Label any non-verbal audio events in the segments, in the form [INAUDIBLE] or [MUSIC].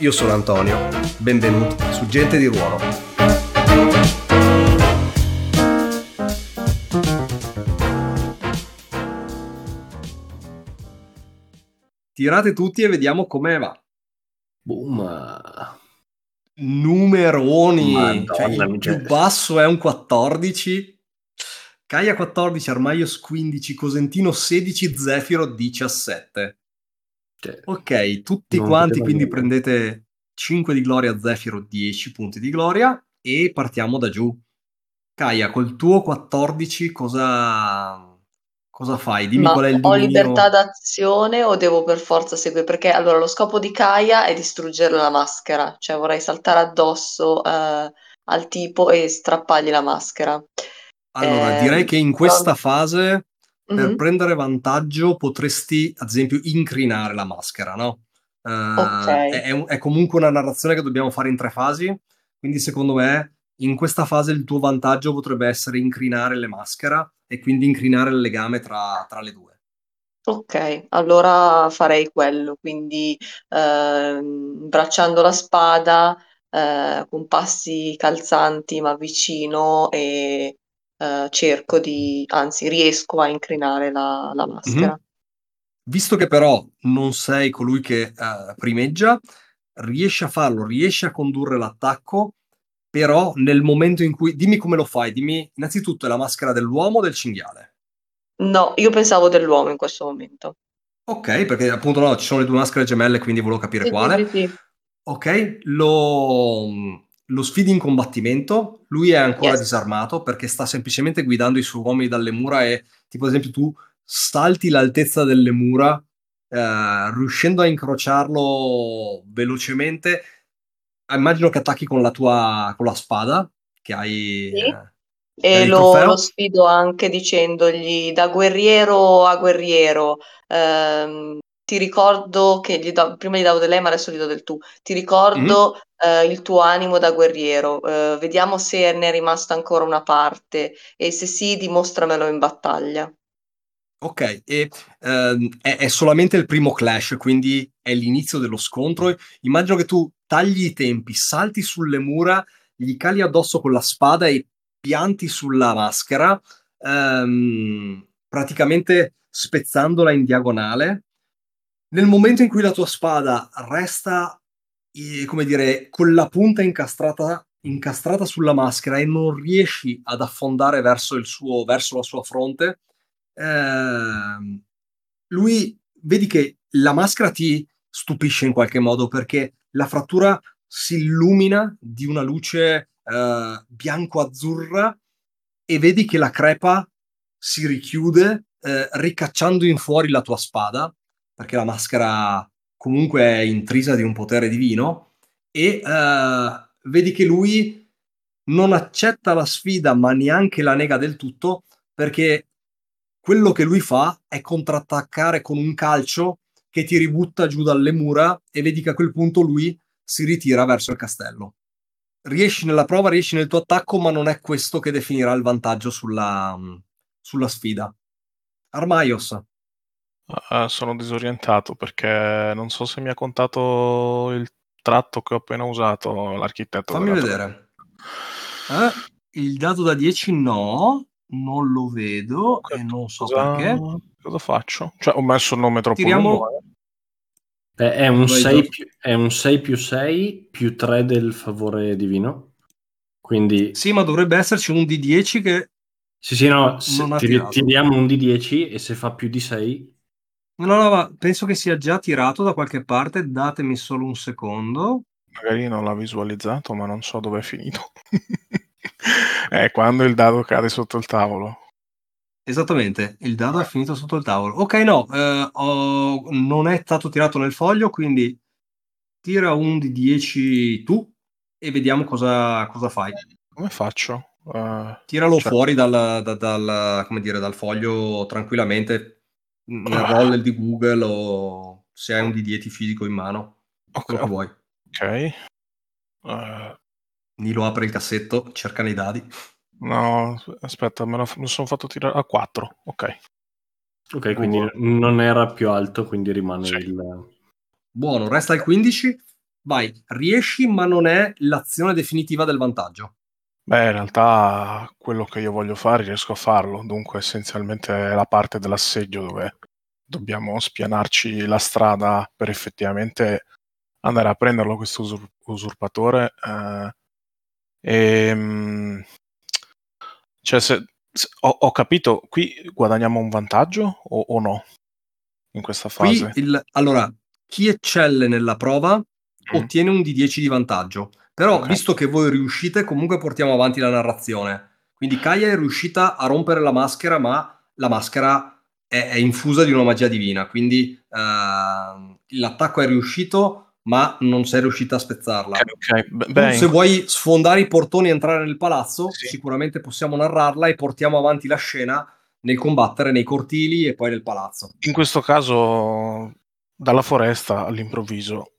Io sono Antonio, benvenuti su Gente di Ruolo. Tirate tutti e vediamo come va. Boom. Numeroni, Madonna, cioè il più basso è un 14, Caia 14, Armaios 15, Cosentino 16, Zefiro 17. Cioè, Ok, tutti quanti quindi dire. prendete 5 di gloria, Zefiro 10 punti di gloria e partiamo da giù. Caia, col tuo 14 cosa, cosa fai? Dimmi Ma qual è il ho dominio... libertà d'azione o devo per forza seguire? Perché allora lo scopo di Kaia è distruggere la maschera, cioè vorrei saltare addosso eh, al tipo e strappargli la maschera. Allora, Eh, direi che in questa fase per Mhm. prendere vantaggio potresti, ad esempio, incrinare la maschera, no? Eh, Ok. è, è è comunque una narrazione che dobbiamo fare in tre fasi, quindi secondo me in questa fase il tuo vantaggio potrebbe essere incrinare le maschera e quindi incrinare il legame tra, tra le due. Ok, allora farei quello, quindi ehm, bracciando la spada eh, con passi calzanti ma vicino e eh, cerco di, anzi riesco a incrinare la, la maschera. Mhm. Visto che però non sei colui che eh, primeggia, riesci a farlo, riesci a condurre l'attacco, però nel momento in cui... Dimmi come lo fai, dimmi innanzitutto è la maschera dell'uomo o del cinghiale? No, io pensavo dell'uomo in questo momento. Ok, perché appunto no, ci sono le due maschere gemelle, quindi volevo capire Sì, sì, quale. sì, sì. Ok, lo, lo sfidi in combattimento, lui è ancora Yes. disarmato perché sta semplicemente guidando i suoi uomini dalle mura e tipo ad esempio tu salti l'altezza delle mura eh, riuscendo a incrociarlo velocemente. Immagino che attacchi con la tua con la spada che hai, Sì. eh, E lo, lo sfido anche dicendogli da guerriero a guerriero. ehm, ti ricordo che gli do- prima gli davo del lei, ma adesso gli do del tu. Ti ricordo eh, il tuo animo da guerriero. eh, vediamo se ne è rimasta ancora una parte e se sì, dimostramelo in battaglia. Ok, e ehm, è, è solamente il primo clash, quindi è l'inizio dello scontro. Immagino che tu tagli i tempi, salti sulle mura, gli cali addosso con la spada e pianti sulla maschera, ehm, praticamente spezzandola in diagonale. Nel momento in cui la tua spada resta, eh, come dire, con la punta incastrata, incastrata sulla maschera e non riesci ad affondare verso, suo, verso la sua fronte, ehm, lui vedi che la maschera ti stupisce in qualche modo perché la frattura si illumina di una luce eh, bianco-azzurra e vedi che la crepa si richiude eh, ricacciando in fuori la tua spada perché la maschera comunque è intrisa di un potere divino e eh, vedi che lui non accetta la sfida ma neanche la nega del tutto perché quello che lui fa è contrattaccare con un calcio che ti ributta giù dalle mura e vedi che a quel punto lui si ritira verso il castello. Riesci nella prova, riesci nel tuo attacco, ma non è questo che definirà il vantaggio sulla, sulla sfida. Armaios, Ah, sono disorientato perché non so se mi ha contato il tratto che ho appena usato l'architetto. fammi vedere. Eh, il dato da 10 no, non lo vedo torre. e non so cosa, perché. cosa faccio? Cioè, ho messo il nome troppo Tiriamo- lungo. eh. Beh, è, un Vai, 6 Gio. più, è un 6 più 6 più 3 del favore divino. Quindi, Sì, ma dovrebbe esserci un di 10 che... sì, sì, no, se- ti, ti diamo un di 10 e se fa più di 6, No, no, ma penso che sia già tirato da qualche parte. Datemi solo un secondo. Magari non l'ha visualizzato, ma non so dove è finito. [LAUGHS] è quando il dado cade sotto il tavolo. Esattamente, il dado è finito sotto il tavolo. Ok, no, eh, ho- non è stato tirato nel foglio, quindi tira un di 10 tu e vediamo cosa, cosa fai. Come faccio? Uh, Tiralo cioè... fuori dal, dal, dal, dire, dal, foglio tranquillamente nel roller di Google o se hai un D10 fisico in mano. Okay. Quello che vuoi. Ok. Uh... Nilo apre il cassetto, cerca nei dadi. No, aspetta, me lo, sono fatto tirare a 4. Ok. Ok, quindi non era più alto, quindi rimane sì. il... Buono, resta il 15. Vai, riesci, ma non è l'azione definitiva del vantaggio. Beh, in realtà quello che io voglio fare riesco a farlo, dunque essenzialmente è la parte dell'assedio dove dobbiamo spianarci la strada per effettivamente andare a prenderlo questo usur- usurpatore. Eh, e, ehm, cioè, se, se, ho, ho, capito, qui guadagniamo un vantaggio o, o no in questa fase? Il, allora, chi eccelle nella prova mm. ottiene un di 10 di vantaggio. Però, okay. visto che voi riuscite, comunque portiamo avanti la narrazione. Quindi Kaya è riuscita a rompere la maschera, ma la maschera è, è infusa di una magia divina. Quindi uh, l'attacco è riuscito, ma non sei riuscita a spezzarla. Okay, okay. se vuoi sfondare i portoni e entrare nel palazzo, sì. sicuramente possiamo narrarla e portiamo avanti la scena nel combattere nei cortili e poi nel palazzo. In questo caso, dalla foresta all'improvviso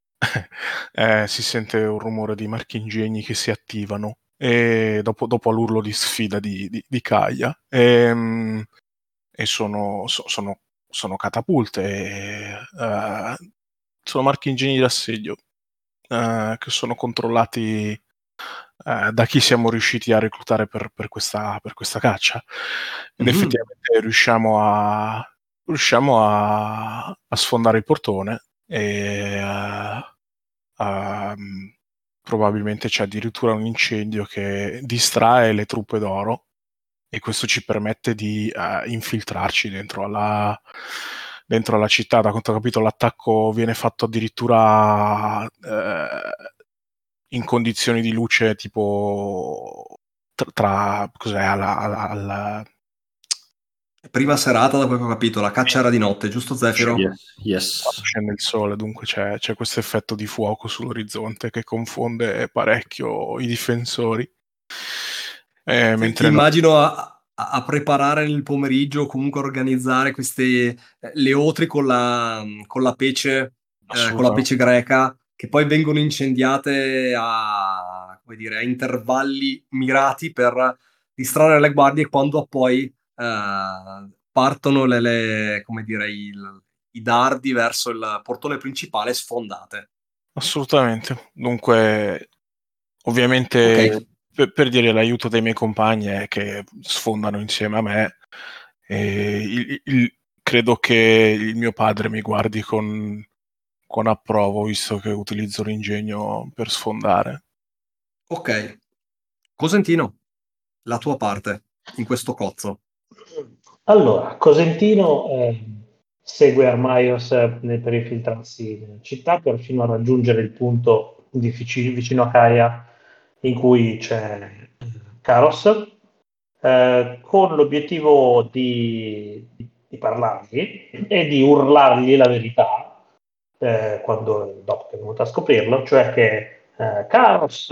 eh, si sente un rumore di marchingegni che si attivano e dopo, dopo l'urlo di sfida di, di, di Kaia e, ehm, e sono, so, sono, sono, catapulte e, uh, sono marchingegni d'assedio uh, che sono controllati uh, da chi siamo riusciti a reclutare per, per, questa, per questa, caccia ed mm-hmm. effettivamente riusciamo a riusciamo a, a sfondare il portone e uh, um, probabilmente c'è addirittura un incendio che distrae le truppe d'oro e questo ci permette di uh, infiltrarci dentro alla, dentro alla città. Da quanto ho capito l'attacco viene fatto addirittura uh, in condizioni di luce tipo tra, tra cos'è, alla, alla, alla Prima serata, da quel che ho capito, la caccia era di notte, giusto Zefiro? Yes. yes. Scende il sole, dunque c'è, c'è questo effetto di fuoco sull'orizzonte che confonde parecchio i difensori. Eh, mentre immagino no... a, a, preparare nel pomeriggio, comunque organizzare queste eh, le otri con la, con la pece, eh, con la pece greca, che poi vengono incendiate a, come dire, a intervalli mirati per distrarre le guardie quando poi uh, partono le, le, come dire, il, i dardi verso il portone principale sfondate. Assolutamente. Dunque, ovviamente, okay. per, per, dire l'aiuto dei miei compagni è che sfondano insieme a me. Il, il, credo che il mio padre mi guardi con, con approvo, visto che utilizzo l'ingegno per sfondare. Ok. Cosentino, la tua parte in questo cozzo. Allora, Cosentino eh, segue Armaios per infiltrarsi nella città per fino a raggiungere il punto difficile, vicino a Caia in cui c'è Caros, eh, con l'obiettivo di, di, parlargli e di urlargli la verità eh, quando, dopo che è venuto a scoprirlo, cioè che eh, Caros,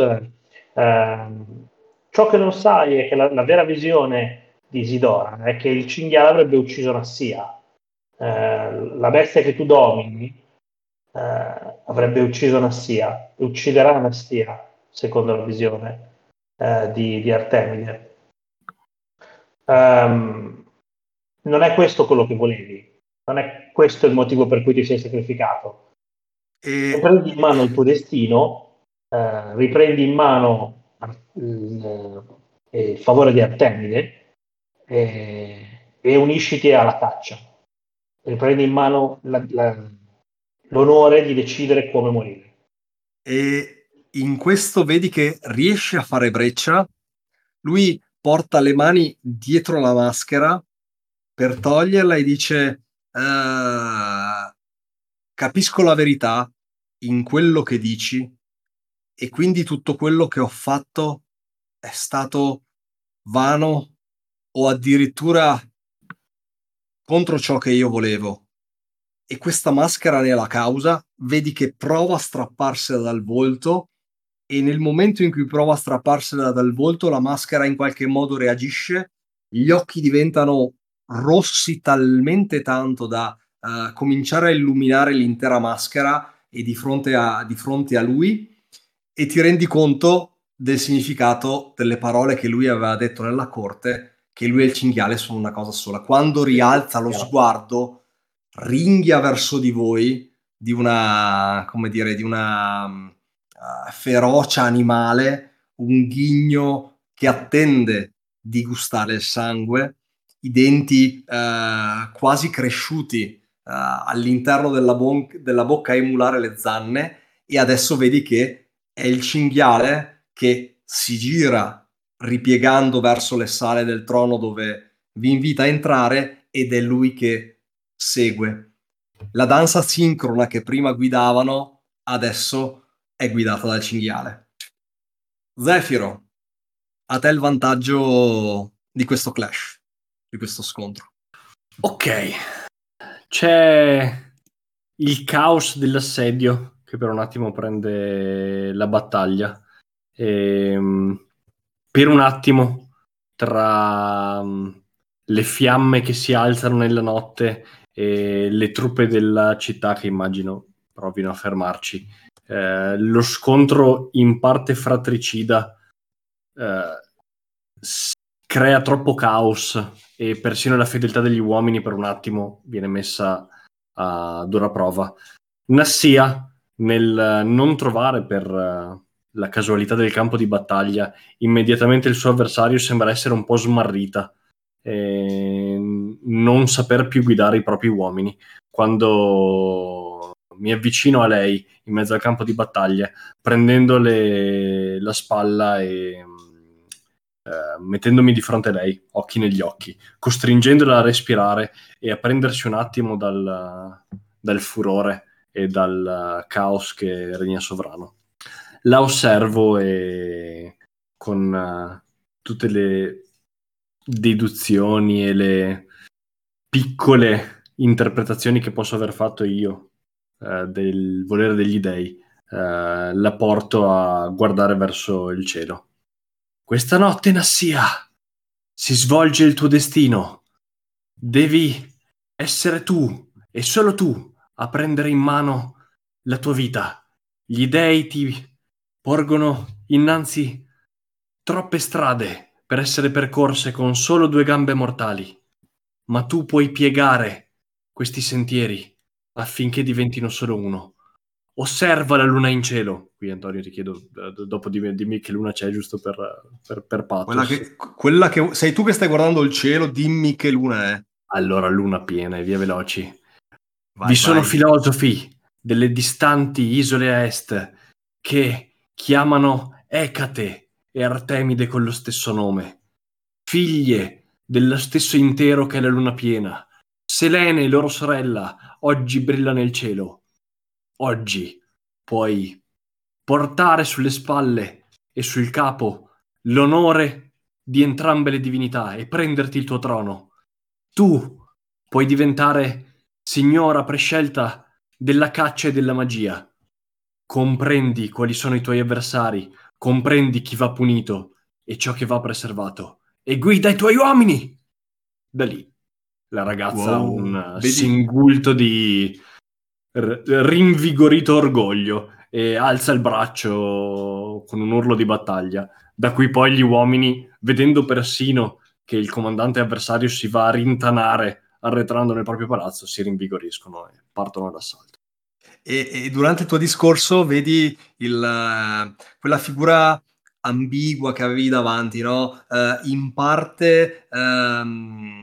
ehm, ciò che non sai è che la, la vera visione di Isidora è che il cinghiale avrebbe ucciso Nassia. Eh, la bestia che tu domini eh, avrebbe ucciso Nassia ucciderà Nassia, secondo la visione eh, di, di, Artemide. Um, non è questo quello che volevi, non è questo il motivo per cui ti sei sacrificato. E... Prendi in mano il tuo destino, eh, riprendi in mano il, eh, il favore di Artemide e, e unisciti alla caccia. E prendi in mano la, la, l'onore di decidere come morire. E in questo vedi che riesce a fare breccia. Lui porta le mani dietro la maschera per toglierla e dice: uh, Capisco la verità in quello che dici, e quindi tutto quello che ho fatto è stato vano o addirittura contro ciò che io volevo. E questa maschera ne è la causa, vedi che prova a strapparsela dal volto e nel momento in cui prova a strapparsela dal volto la maschera in qualche modo reagisce, gli occhi diventano rossi talmente tanto da uh, cominciare a illuminare l'intera maschera e di fronte, a, di fronte a lui. E ti rendi conto del significato delle parole che lui aveva detto nella corte, che lui e il cinghiale sono una cosa sola. Quando rialza lo sguardo, ringhia verso di voi di una, come dire, di una uh, ferocia animale, un ghigno che attende di gustare il sangue, i denti uh, quasi cresciuti uh, all'interno della, bon- della bocca a emulare le zanne e adesso vedi che è il cinghiale che si gira ripiegando verso le sale del trono dove vi invita a entrare ed è lui che segue. La danza sincrona che prima guidavano adesso è guidata dal cinghiale. Zefiro, a te il vantaggio di questo clash, di questo scontro. Ok, c'è il caos dell'assedio che per un attimo prende la battaglia. E, ehm, per un attimo, tra mm, le fiamme che si alzano nella notte e le truppe della città che immagino provino a fermarci, eh, lo scontro in parte fratricida eh, crea troppo caos e persino la fedeltà degli uomini per un attimo viene messa a dura prova. Nassia, nel non trovare per uh, la casualità del campo di battaglia immediatamente il suo avversario, sembra essere un po' smarrita e non saper più guidare i propri uomini. Quando mi avvicino a lei in mezzo al campo di battaglia, prendendole la spalla e eh, mettendomi di fronte a lei, occhi negli occhi, costringendola a respirare e a prendersi un attimo dal, dal furore e dal caos che regna sovrano. La osservo e con uh, tutte le deduzioni e le piccole interpretazioni che posso aver fatto io uh, del volere degli dei, uh, la porto a guardare verso il cielo questa notte, Nassia, si svolge il tuo destino. Devi essere tu e solo tu a prendere in mano la tua vita. Gli dei ti porgono innanzi troppe strade per essere percorse con solo due gambe mortali, ma tu puoi piegare questi sentieri affinché diventino solo uno osserva la luna in cielo. Qui Antonio ti chiedo, uh, dopo dimmi, dimmi, che luna c'è giusto per, per, per. Quella che, quella che, sei tu che stai guardando il cielo, dimmi che luna è. Allora, luna piena e via veloci. Vai, Vi vai. sono filosofi delle distanti isole a est che chiamano Ecate e Artemide con lo stesso nome, figlie dello stesso intero che è la luna piena. Selene, loro sorella, oggi brilla nel cielo oggi puoi portare sulle spalle e sul capo l'onore di entrambe le divinità e prenderti il tuo trono. Tu puoi diventare signora prescelta della caccia e della magia. Comprendi quali sono i tuoi avversari, comprendi chi va punito e ciò che va preservato e guida i tuoi uomini. Da lì la ragazza ha wow. un Vedi? singulto di r- rinvigorito orgoglio e alza il braccio con un urlo di battaglia. Da qui poi gli uomini, vedendo persino che il comandante avversario si va a rintanare arretrando nel proprio palazzo, si rinvigoriscono e partono all'assalto. E, e durante il tuo discorso vedi il, quella figura ambigua che avevi davanti, no? Uh, in parte um,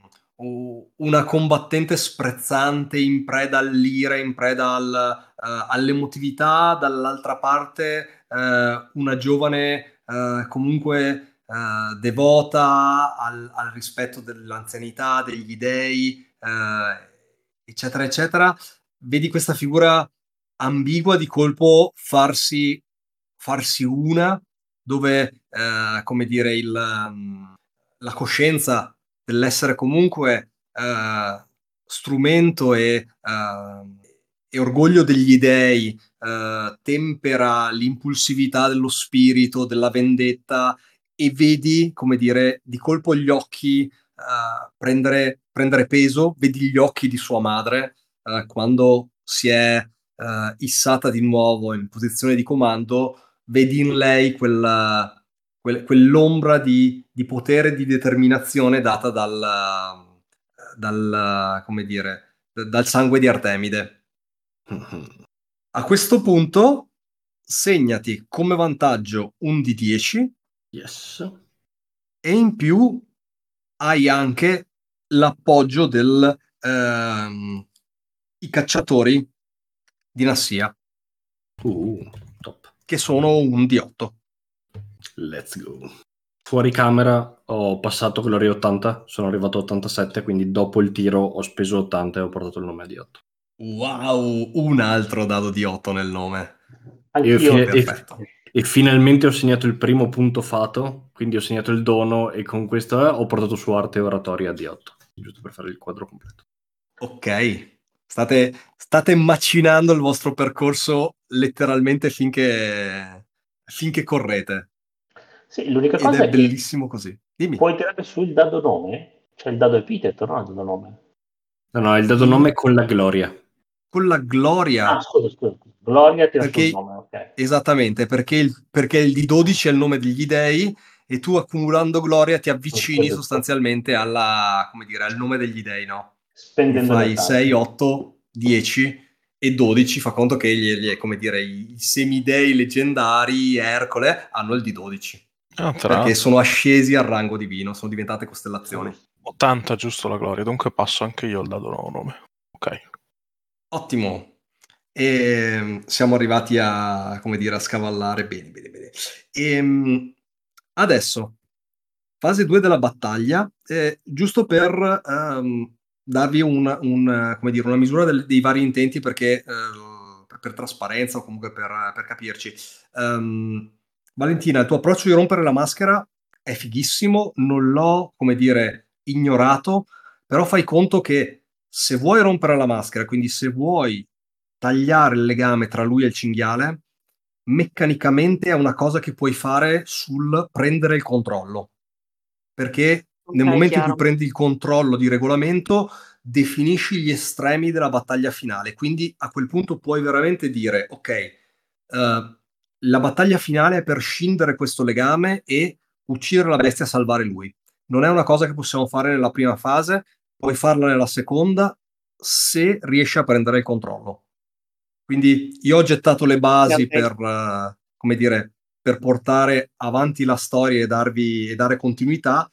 una combattente sprezzante in preda all'ira, in preda al, uh, all'emotività, dall'altra parte uh, una giovane comunque devota al, al, rispetto dell'anzianità, degli dei, eccetera, eccetera. Vedi questa figura ambigua di colpo farsi, farsi una, dove, come dire, il, um, la coscienza dell'essere comunque uh, strumento e, uh, e orgoglio degli dei, uh, tempera l'impulsività dello spirito, della vendetta e vedi, come dire, di colpo gli occhi uh, prendere, prendere, peso, vedi gli occhi di sua madre uh, quando si è issata di nuovo in posizione di comando, vedi in lei quella, quel, quell'ombra di, di potere e di determinazione data dal, dal, come dire, dal sangue di Artemide. A questo punto segnati come vantaggio un di 10 yes. e in più hai anche l'appoggio del ehm, i cacciatori di Nassia uh, che sono un di 8 let's go. Fuori camera ho passato Gloria 80 sono arrivato a 87 quindi dopo il tiro ho speso 80 e ho portato il nome a di 8 Wow, un altro dado di 8 nel nome. E, fine, e, e, finalmente ho segnato il primo punto fato, quindi ho segnato il dono e con questo ho portato su arte e oratoria di 8, giusto per fare il quadro completo. Ok, state, state macinando il vostro percorso letteralmente finché, finché correte. Sì, l'unica Ed cosa è, è bellissimo così. Dimmi. Puoi tirare su il dado nome? Cioè il dado epiteto, non il dado nome. No, no, il dado nome con la gloria con la gloria. Ah, scusa, scusa. Gloria ti perché, il nome, okay. Esattamente, perché il, perché il di 12 è il nome degli dei e tu accumulando gloria ti avvicini sostanzialmente alla, come dire, al nome degli dei, no? Spendendo fai 6, 8, 10 e 12, fa conto che gli, gli, come dire, i semidei leggendari, Ercole, hanno il di 12. Ah, perché sono ascesi al rango divino, sono diventate costellazioni. 80 giusto la gloria, dunque passo anche io il dato nome. Ok. Ottimo. E ehm, siamo arrivati a, come dire, a scavallare bene, bene, bene. E, ehm, adesso, fase 2 della battaglia, eh, giusto per um, darvi un, un, dire, una misura del, dei vari intenti perché, uh, per, per, trasparenza o comunque per, per capirci. Um, Valentina, il tuo approccio di rompere la maschera è fighissimo, non l'ho, come dire, ignorato, però fai conto che se vuoi rompere la maschera, quindi se vuoi tagliare il legame tra lui e il cinghiale, meccanicamente è una cosa che puoi fare sul prendere il controllo. Perché nel momento chiaro. in cui prendi il controllo di regolamento, definisci gli estremi della battaglia finale. Quindi a quel punto puoi veramente dire, ok, uh, la battaglia finale è per scindere questo legame e uccidere la bestia e salvare lui. Non è una cosa che possiamo fare nella prima fase, puoi farla nella seconda se riesci a prendere il controllo. Quindi io ho gettato le basi per, uh, come dire, per portare avanti la storia e, darvi, e dare continuità,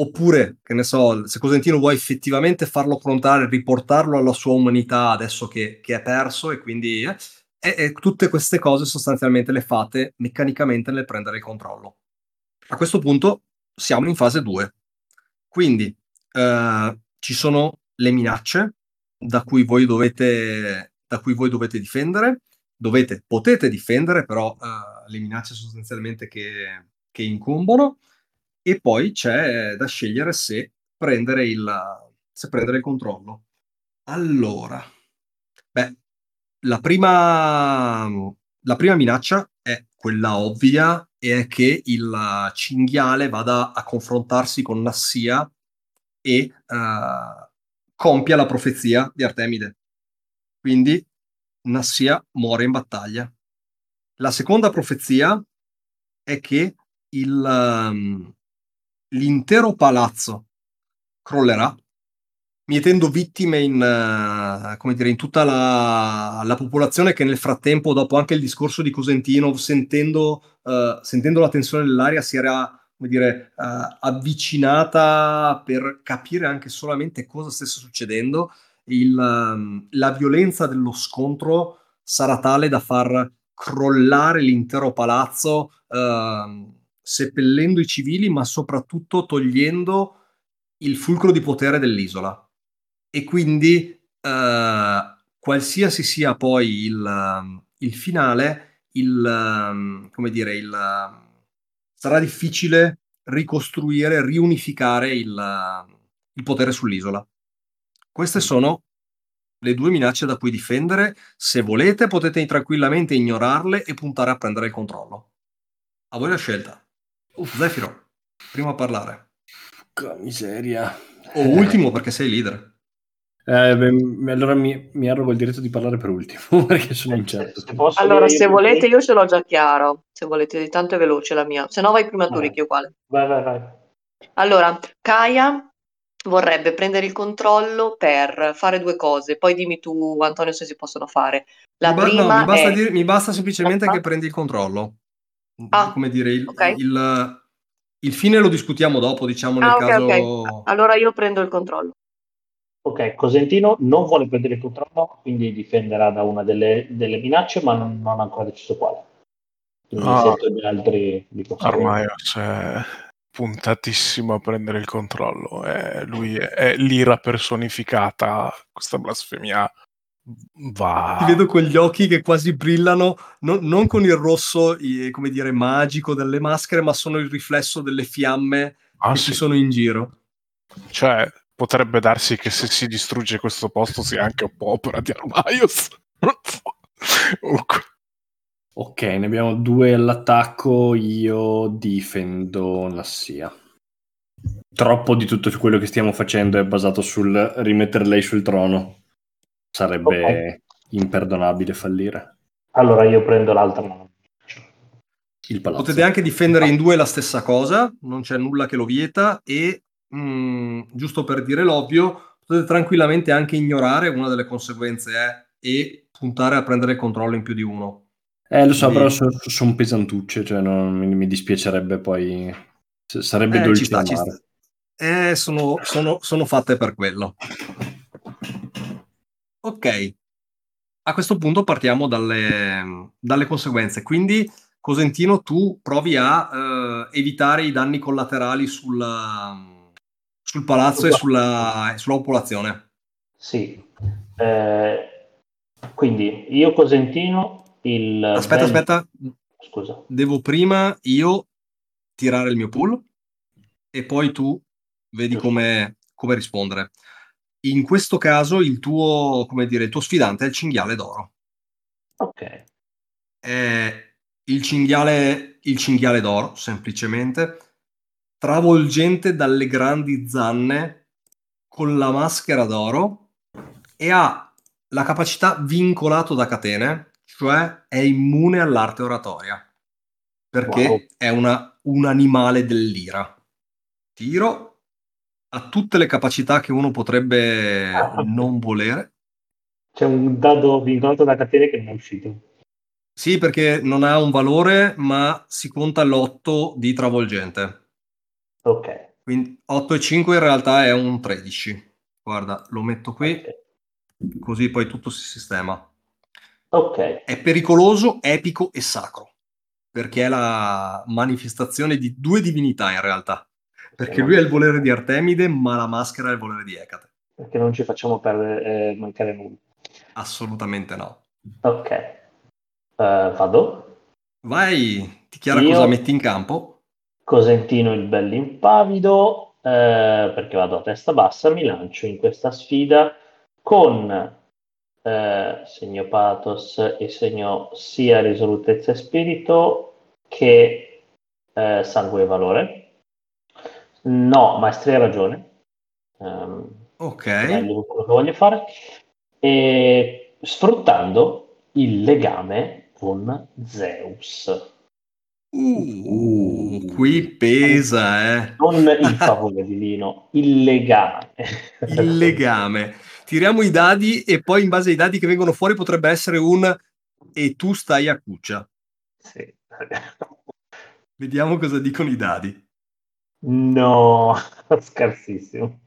oppure, che ne so, se Cosentino vuoi effettivamente farlo affrontare, riportarlo alla sua umanità adesso che, che è perso e quindi... Eh, e, e tutte queste cose sostanzialmente le fate meccanicamente nel prendere il controllo. A questo punto siamo in fase 2. Quindi eh, ci sono le minacce da cui voi dovete, cui voi dovete difendere. Dovete, potete difendere, però uh, le minacce sostanzialmente che, che incombono. E poi c'è da scegliere se prendere il, se prendere il controllo. Allora, beh, la prima, la prima minaccia è quella ovvia e è che il cinghiale vada a confrontarsi con Nassia e uh, compia la profezia di Artemide. Quindi Nassia muore in battaglia. La seconda profezia è che il, um, l'intero palazzo crollerà, mietendo vittime in, uh, dire, in tutta la, la, popolazione che nel frattempo, dopo anche il discorso di Cosentino, sentendo, uh, sentendo la tensione dell'aria, si era dire, uh, avvicinata per capire anche solamente cosa stesse succedendo, il, um, la violenza dello scontro sarà tale da far crollare l'intero palazzo, uh, seppellendo i civili, ma soprattutto togliendo il fulcro di potere dell'isola. E quindi, uh, qualsiasi sia poi il, um, il finale, il, um, come dire, il sarà difficile ricostruire, riunificare il, il potere sull'isola. Queste sono le due minacce da cui difendere. Se volete, potete tranquillamente ignorarle e puntare a prendere il controllo. A voi la scelta. Zefiro, primo a parlare. Porca miseria. O ultimo perché sei leader. Eh, beh, allora mi, mi arrogo il diritto di parlare per ultimo [LAUGHS] perché sono incerto. Se Allora, se io- volete, io ce l'ho già chiaro. Se volete, di tanto è veloce la mia. Se no, vai prima tu. Ricky, uguale. Vai, vai, vai. Allora, Kaya vorrebbe prendere il controllo per fare due cose. Poi dimmi tu, Antonio, se si possono fare. La mi, ba- no, prima mi basta, è... dire- mi basta semplicemente che prendi il controllo. Ah, Come dire, il, ok. il- il fine lo discutiamo dopo, diciamo nel Ah, ok, caso... ok. Allora io prendo il controllo. Ok, Cosentino non vuole prendere il controllo, quindi difenderà da una delle, delle minacce, ma non, non ha ancora deciso quale. Quindi Ah. sento gli altri di conseguenza. Armaios è puntatissimo a prendere il controllo. È- lui è, è l'ira personificata. Questa blasfemia va. Ti vedo con gli occhi che quasi brillano, non, non con il rosso, come dire, magico delle maschere, ma sono il riflesso delle fiamme Ah, che sì. ci sono in giro. Cioè, potrebbe darsi che se si distrugge questo posto sia anche un po' opera di Armaios. [LAUGHS] Comunque, Ok, ne abbiamo due all'attacco, io difendo la SIA. Troppo di tutto quello che stiamo facendo è basato sul rimettere lei sul trono. Sarebbe imperdonabile fallire. Allora io prendo l'altra mano. Il palazzo. Potete anche difendere in due la stessa cosa, non c'è nulla che lo vieta e, mm, giusto per dire l'ovvio, potete tranquillamente anche ignorare, una delle conseguenze è e puntare a prendere il controllo in più di uno. Eh, lo so, Quindi- però sono pesantucce, cioè non, mi, mi dispiacerebbe poi... s- Sarebbe Eh, dolce ci sta, ci sta. Eh, sono, sono- sono fatte per quello. Ok, a questo punto partiamo dalle, dalle conseguenze. Quindi, Cosentino, tu provi a eh, evitare i danni collaterali sulla- sul palazzo e sulla, sulla popolazione. Sì. Eh, quindi io Cosentino il... Aspetta, ben- aspetta, Scusa. devo prima io tirare il mio pool e poi tu vedi come, come rispondere. In questo caso il tuo, come dire, il tuo sfidante è il cinghiale d'oro. Ok. È il cinghiale, il cinghiale d'oro, semplicemente, travolgente dalle grandi zanne con la maschera d'oro e ha la capacità vincolato da catene, cioè è immune all'arte oratoria, perché Wow. è una- un animale dell'ira. Tiro ha tutte le capacità che uno potrebbe non volere. C'è un dado vincolato da catene che non è uscito. Sì, perché non ha un valore, ma si conta l'8 di travolgente. Ok. Quindi 8 e 5 in realtà è un 13. Guarda, lo metto qui, così poi tutto si sistema. Ok. È pericoloso, epico e sacro, perché è la manifestazione di due divinità in realtà. Perché lui è il volere di Artemide, ma la maschera è il volere di Ecate. Perché non ci facciamo perdere, eh, mancare nulla. Assolutamente no. Ok. Eh, vado. Vai, ti chiara Io- cosa metti in campo? Cosentino il bell'impavido, eh, perché vado a testa bassa, mi lancio in questa sfida con eh, segno pathos e segno sia risolutezza e spirito che eh, sangue e valore. No, maestria e ragione. Ehm, Ok. è quello che voglio fare. E sfruttando il legame con Zeus. Uh, qui pesa, eh. non il [LAUGHS] favore divino, il legame. Il legame. Tiriamo i dadi e poi in base ai dadi che vengono fuori potrebbe essere un e tu stai a cuccia. Sì. [LAUGHS] Vediamo cosa dicono i dadi. No, [LAUGHS] scarsissimo.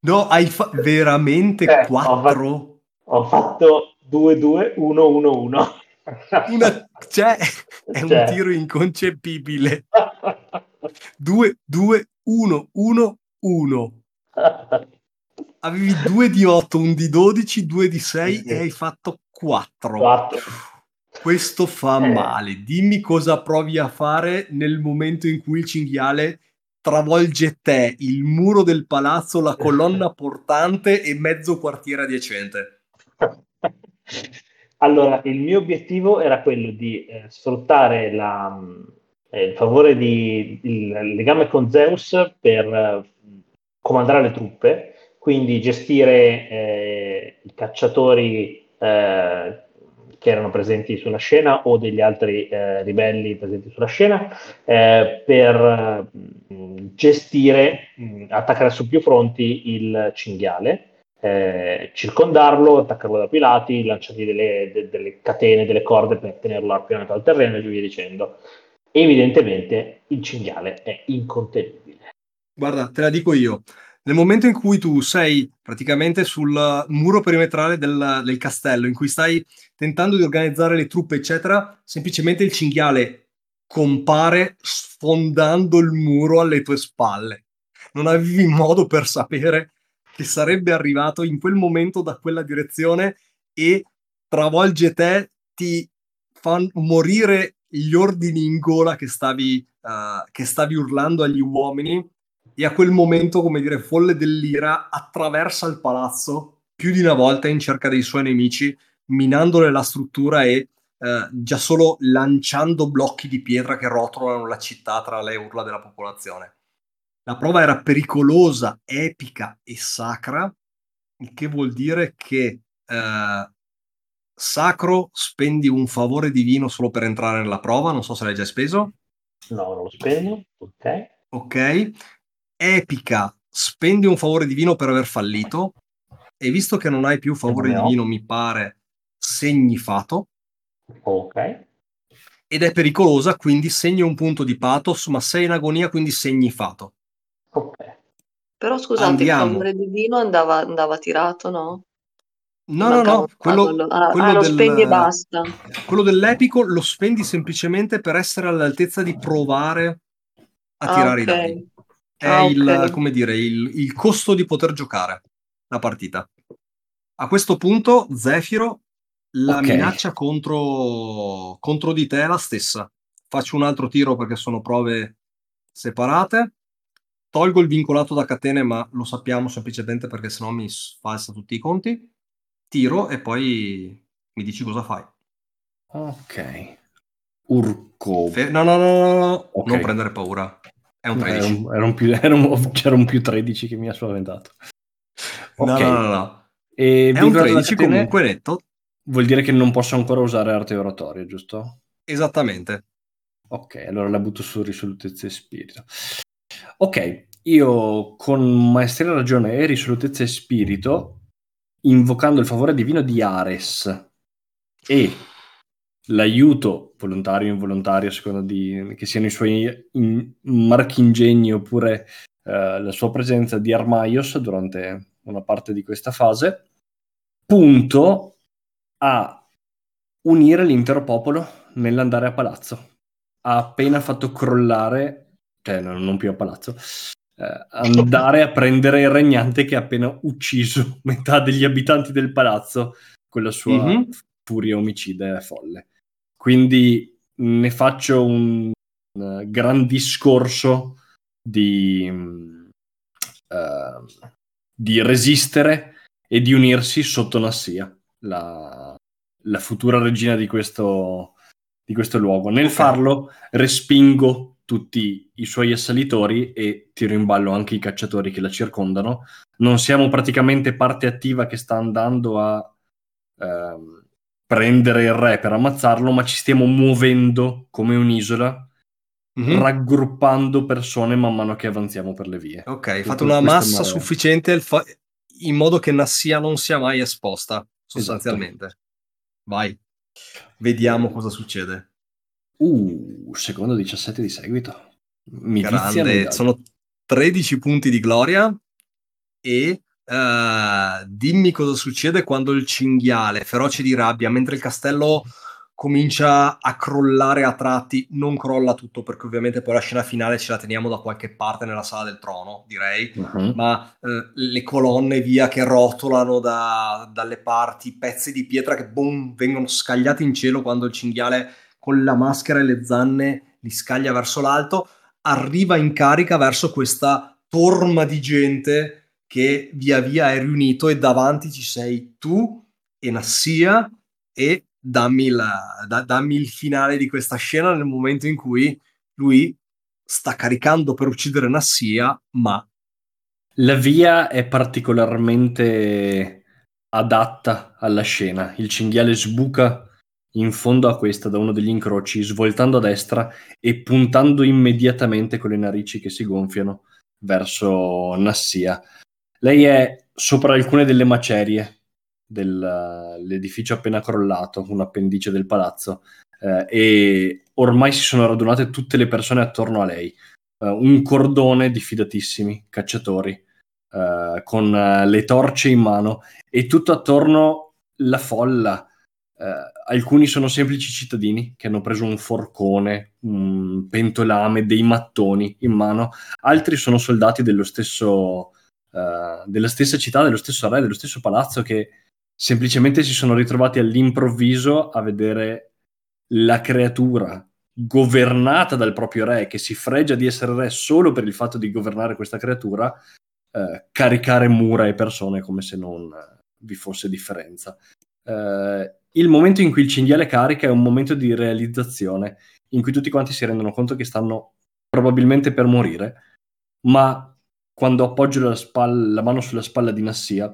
No, hai fa- veramente Eh, ho 4? Ho fatto 2-2-1-1-1. [LAUGHS] Una... Cioè, [LAUGHS] è un Cioè. tiro inconcepibile. 2, 2, 1, 1, 1. Avevi 2 di 8, un di 12, 2 di 6 Sì. e hai fatto 4. Quattro. Questo fa Eh. male. Dimmi cosa provi a fare nel momento in cui il cinghiale travolge te, il muro del palazzo, la colonna [LAUGHS] portante e mezzo quartiere adiacente. allora, il mio obiettivo era quello di eh, sfruttare la, eh, il favore di il legame con Zeus per eh, comandare le truppe, quindi gestire eh, i cacciatori eh, che erano presenti sulla scena o degli altri eh, ribelli presenti sulla scena eh, per mh, gestire, mh, attaccare su più fronti il cinghiale. Eh, circondarlo, attaccarlo da più lati, lanciargli delle, de, delle, catene, delle corde per tenerlo appionato al terreno e via dicendo. Evidentemente il cinghiale è incontenibile. Guarda, te la dico io. Nel momento in cui tu sei praticamente sul muro perimetrale del, del, castello, in cui stai tentando di organizzare le truppe, eccetera, semplicemente il cinghiale compare sfondando il muro alle tue spalle. Non avevi modo per sapere che sarebbe arrivato in quel momento da quella direzione e travolge te, ti fa morire gli ordini in gola che stavi, uh, che stavi urlando agli uomini e a quel momento, come dire, folle dell'ira, attraversa il palazzo più di una volta in cerca dei suoi nemici, minandole la struttura e eh, già solo lanciando blocchi di pietra che rotolano la città tra le urla della popolazione. La prova era pericolosa, epica e sacra, il che vuol dire che eh, sacro spendi un favore divino solo per entrare nella prova, non so se l'hai già speso. No, non lo spendo, ok. Ok, epica, spendi un favore divino per aver fallito e visto che non hai più favore no. divino, mi pare, segni fato. Ok. Ed è pericolosa, quindi segni un punto di pathos, ma sei in agonia, quindi segni fato. Ok. Però scusate, Andiamo. il favore divino andava, andava tirato, no? No, no, no, quello, ah, quello ah, lo del, spendi e basta. Quello dell'epico lo spendi semplicemente per essere all'altezza di provare a tirare okay. i dadi è ah, il, okay. come dire, il, il, costo di poter giocare la partita. A questo punto, Zefiro, la okay. minaccia contro, contro di te è la stessa. Faccio un altro tiro perché sono prove separate. Tolgo il vincolato da catene, ma lo sappiamo semplicemente perché sennò mi falsa tutti i conti. Tiro e poi mi dici cosa fai. Ok. Urco. Fe- no, no, no, no, no. Okay. non prendere paura. È un 13. Era un, era un più, [LAUGHS] era un, c'era un più 13 che mi ha spaventato. Okay. No, no, no, no. E è un 13 comunque netto. Vuol dire che non posso ancora usare arte oratoria, giusto? Esattamente. Ok, allora la butto su risolutezza e spirito. Ok, io con maestria, ragione e risolutezza e spirito, invocando il favore divino di Ares e l'aiuto volontario o involontario, a seconda di che siano i suoi in, marchingegni oppure eh, la sua presenza di Armaios durante una parte di questa fase, punto a unire l'intero popolo nell'andare a palazzo. Ha appena fatto crollare, cioè non più a palazzo, eh, andare a prendere il regnante che ha appena ucciso metà degli abitanti del palazzo con la sua mm-hmm. furia omicida e folle. Quindi ne faccio un, un gran discorso di, uh, di, resistere e di unirsi sotto Nassia, la, la futura regina di questo, di questo luogo. Nel farlo respingo tutti i suoi assalitori e tiro in ballo anche i cacciatori che la circondano. Non siamo praticamente parte attiva che sta andando a... Um, prendere il re per ammazzarlo, ma ci stiamo muovendo come un'isola, mm-hmm. raggruppando persone man mano che avanziamo per le vie. Ok, fate una massa sufficiente fa- in modo che Nassia non sia mai esposta, sostanzialmente. Esatto. Vai, vediamo cosa succede. Uh, secondo 17 di seguito. Mi Grande, sono 13 punti di gloria e Uh, dimmi cosa succede quando il cinghiale, feroce di rabbia, mentre il castello comincia a crollare a tratti, non crolla tutto perché ovviamente poi la scena finale ce la teniamo da qualche parte nella sala del trono, direi, uh-huh. ma uh, le colonne via che rotolano da, dalle parti, pezzi di pietra che boom, vengono scagliati in cielo quando il cinghiale con la maschera e le zanne li scaglia verso l'alto, arriva in carica verso questa torma di gente che via via è riunito e davanti ci sei tu e Nassia e dammi, la, da, dammi il finale di questa scena nel momento in cui lui sta caricando per uccidere Nassia, ma... La via è particolarmente adatta alla scena. Il cinghiale sbuca in fondo a questa da uno degli incroci, svoltando a destra e puntando immediatamente con le narici che si gonfiano verso Nassia. Lei è sopra alcune delle macerie dell'edificio appena crollato, un appendice del palazzo, eh, e ormai si sono radunate tutte le persone attorno a lei. Uh, un cordone di fidatissimi cacciatori uh, con le torce in mano e tutto attorno la folla. alcuni sono semplici cittadini che hanno preso un forcone, un pentolame, dei mattoni in mano, altri sono soldati dello stesso, della stessa città, dello stesso re, dello stesso palazzo che semplicemente si sono ritrovati all'improvviso a vedere la creatura governata dal proprio re, che si fregia di essere re solo per il fatto di governare questa creatura, eh, caricare mura e persone come se non vi fosse differenza. Eh, il momento in cui il cinghiale carica è un momento di realizzazione, in cui tutti quanti si rendono conto che stanno probabilmente per morire, ma quando appoggio la, spalla, la mano sulla spalla di Nassia,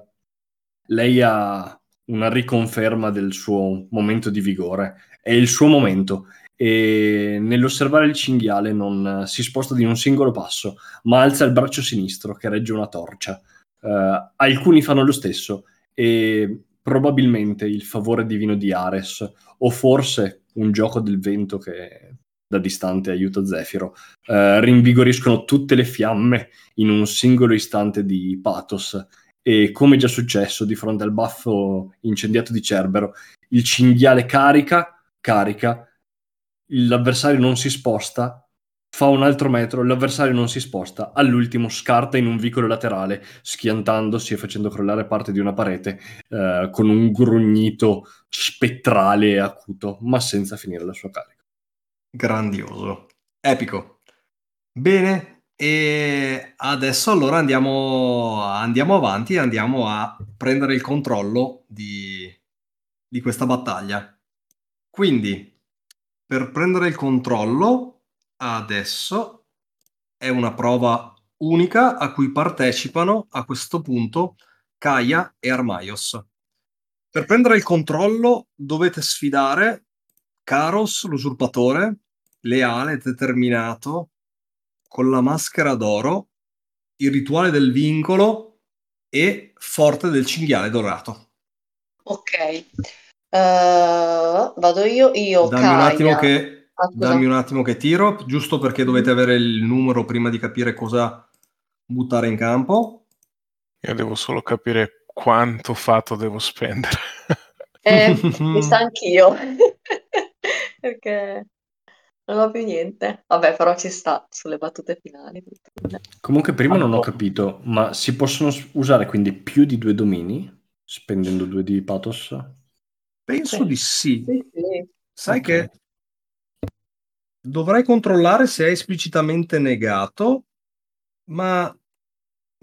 lei ha una riconferma del suo momento di vigore. È il suo momento e nell'osservare il cinghiale non si sposta di un singolo passo, ma alza il braccio sinistro che regge una torcia. Uh, alcuni fanno lo stesso e probabilmente il favore divino di Ares o forse un gioco del vento che da distante aiuta Zefiro uh, rinvigoriscono tutte le fiamme in un singolo istante di pathos e come già successo di fronte al baffo incendiato di Cerbero il cinghiale carica, carica l'avversario non si sposta, fa un altro metro, l'avversario non si sposta, all'ultimo scarta in un vicolo laterale, schiantandosi e facendo crollare parte di una parete eh, con un grugnito spettrale e acuto, ma senza finire la sua carica. Grandioso, epico. Bene, e adesso allora andiamo, andiamo avanti, andiamo a prendere il controllo di, di questa battaglia. Quindi per prendere il controllo, adesso è una prova unica a cui partecipano a questo punto Kaya e Armaios. Per prendere il controllo dovete sfidare Karos, l'usurpatore, leale, determinato, con la maschera d'oro, il rituale del vincolo e forte del cinghiale dorato. Ok. Uh, vado io, io dammi un, attimo che, ah, dammi un attimo che tiro, giusto perché dovete avere il numero prima di capire cosa buttare in campo. Io devo solo capire quanto fatto devo spendere. Eh, [LAUGHS] mi sa anch'io. [LAUGHS] perché non ho più niente. Vabbè, però ci sta sulle battute finali. Comunque prima non ho capito, ma si possono usare quindi più di due domini spendendo due di pathos? Penso sì. di sì. sì, sì. Sai okay. che dovrai controllare se è esplicitamente negato, ma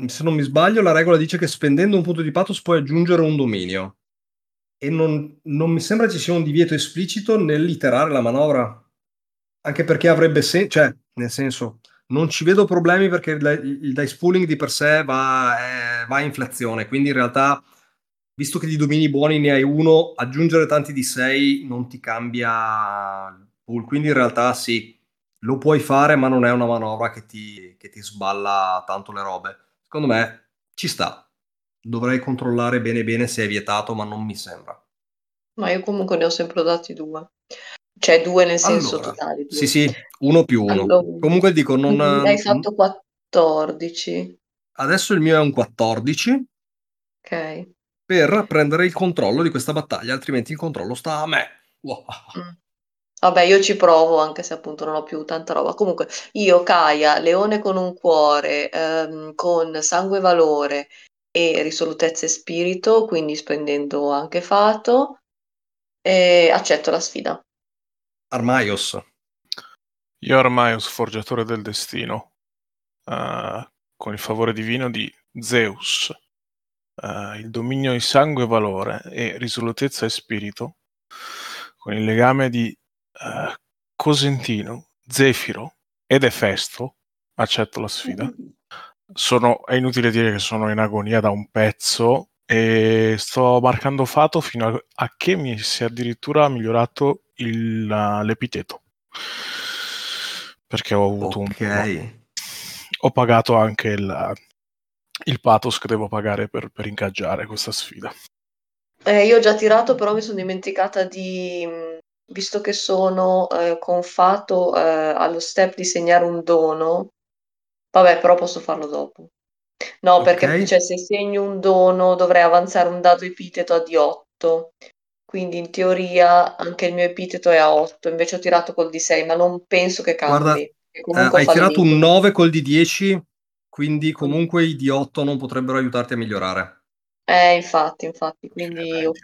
se non mi sbaglio la regola dice che spendendo un punto di pathos puoi aggiungere un dominio. E non, non mi sembra ci sia un divieto esplicito nell'iterare la manovra. Anche perché avrebbe senso, cioè, nel senso, non ci vedo problemi perché il, il dice pooling di per sé va, eh, va a inflazione, quindi in realtà visto che di domini buoni ne hai uno, aggiungere tanti di sei non ti cambia il pool. Quindi in realtà sì, lo puoi fare, ma non è una manovra che ti, che ti sballa tanto le robe. Secondo me ci sta. Dovrei controllare bene bene se è vietato, ma non mi sembra. Ma io comunque ne ho sempre dati due. Cioè due nel senso allora, totale. Due. Sì, sì, uno più uno. Allora, comunque dico, non... Hai fatto 14. Adesso il mio è un 14. Ok per prendere il controllo di questa battaglia, altrimenti il controllo sta a me. Wow. Mm. Vabbè, io ci provo, anche se appunto non ho più tanta roba. Comunque, io, Kaya, leone con un cuore, ehm, con sangue e valore e risolutezza e spirito, quindi spendendo anche fato, e accetto la sfida. Armaios. Io Armaios, forgiatore del destino, uh, con il favore divino di Zeus, uh, il dominio di sangue e valore e risolutezza e spirito, con il legame di uh, Cosentino, Zefiro ed Efesto, accetto la sfida. Sono, è inutile dire che sono in agonia da un pezzo e sto marcando fato fino a, a che mi si è addirittura migliorato il, uh, l'epiteto. Perché ho avuto okay. un... Ho pagato anche il, il pathos che devo pagare per, per ingaggiare questa sfida. Eh, io ho già tirato, però mi sono dimenticata di, visto che sono eh, con Fato eh, allo step di segnare un dono, vabbè, però posso farlo dopo. No, okay. perché cioè, se segno un dono dovrei avanzare un dado epiteto a di 8. Quindi in teoria anche il mio epiteto è a 8, invece ho tirato col di 6, ma non penso che cambi. Guarda, eh, hai tirato un 9 col di 10 quindi comunque i D8 non potrebbero aiutarti a migliorare. Eh, infatti, infatti, quindi eh, ok.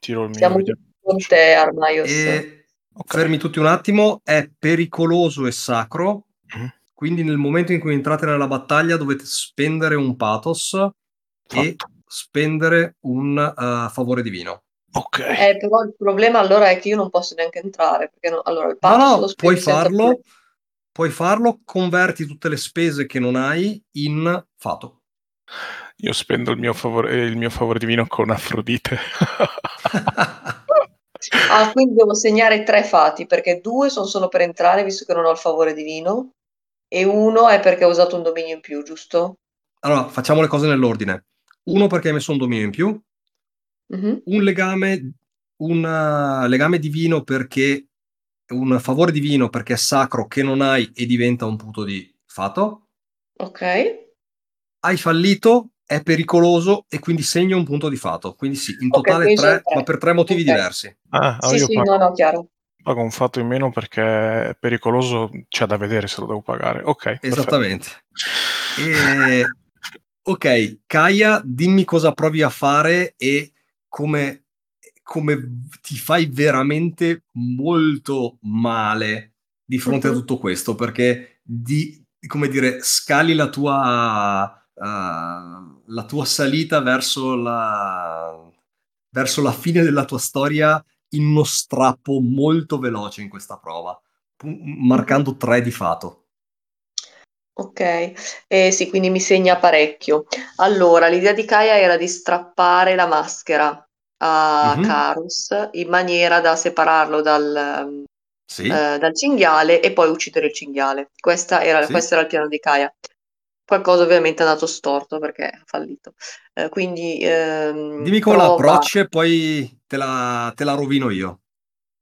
Tiro il mio Siamo con te, Armaios. E... Okay. Fermi tutti un attimo, è pericoloso e sacro, mm. Quindi nel momento in cui entrate nella battaglia dovete spendere un pathos Fatto. e spendere un uh, favore divino. Ok. Eh, però il problema allora è che io non posso neanche entrare, perché no, allora il pathos no, no, puoi farlo, puoi farlo, converti tutte le spese che non hai in fato. Io spendo il mio favore, il mio favore divino con Afrodite. [LAUGHS] ah, quindi devo segnare tre fati, perché due sono solo per entrare, visto che non ho il favore divino, e uno è perché ho usato un dominio in più, giusto? Allora, facciamo le cose nell'ordine. Uno perché hai messo un dominio in più, mm-hmm. un legame, un uh, legame divino perché un favore divino perché è sacro che non hai e diventa un puto di fato. Ok. Hai fallito, è pericoloso e quindi segna un punto di fato. Quindi sì, in totale okay, tre, tre, ma per tre motivi okay. diversi. Ah, sì, sì, pago, no, no, chiaro. Pago un fatto in meno perché è pericoloso, c'è da vedere se lo devo pagare. Ok. Esattamente. E... ok, Kaya, dimmi cosa provi a fare e come come ti fai veramente molto male di fronte a tutto questo, perché di, come dire, scali la tua, uh, la tua salita verso la, verso la fine della tua storia in uno strappo molto veloce in questa prova, marcando tre di fato. Ok, eh, sì, quindi mi segna parecchio. Allora, l'idea di Kaya era di strappare la maschera a mm-hmm. Carus in maniera da separarlo dal, sì. eh, dal cinghiale e poi uccidere il cinghiale. Questa era, sì. Questo era il piano di Kaya. Qualcosa ovviamente è andato storto perché ha fallito. Eh, quindi, ehm, Dimmi prova... l'approccio e poi te la, te la rovino io.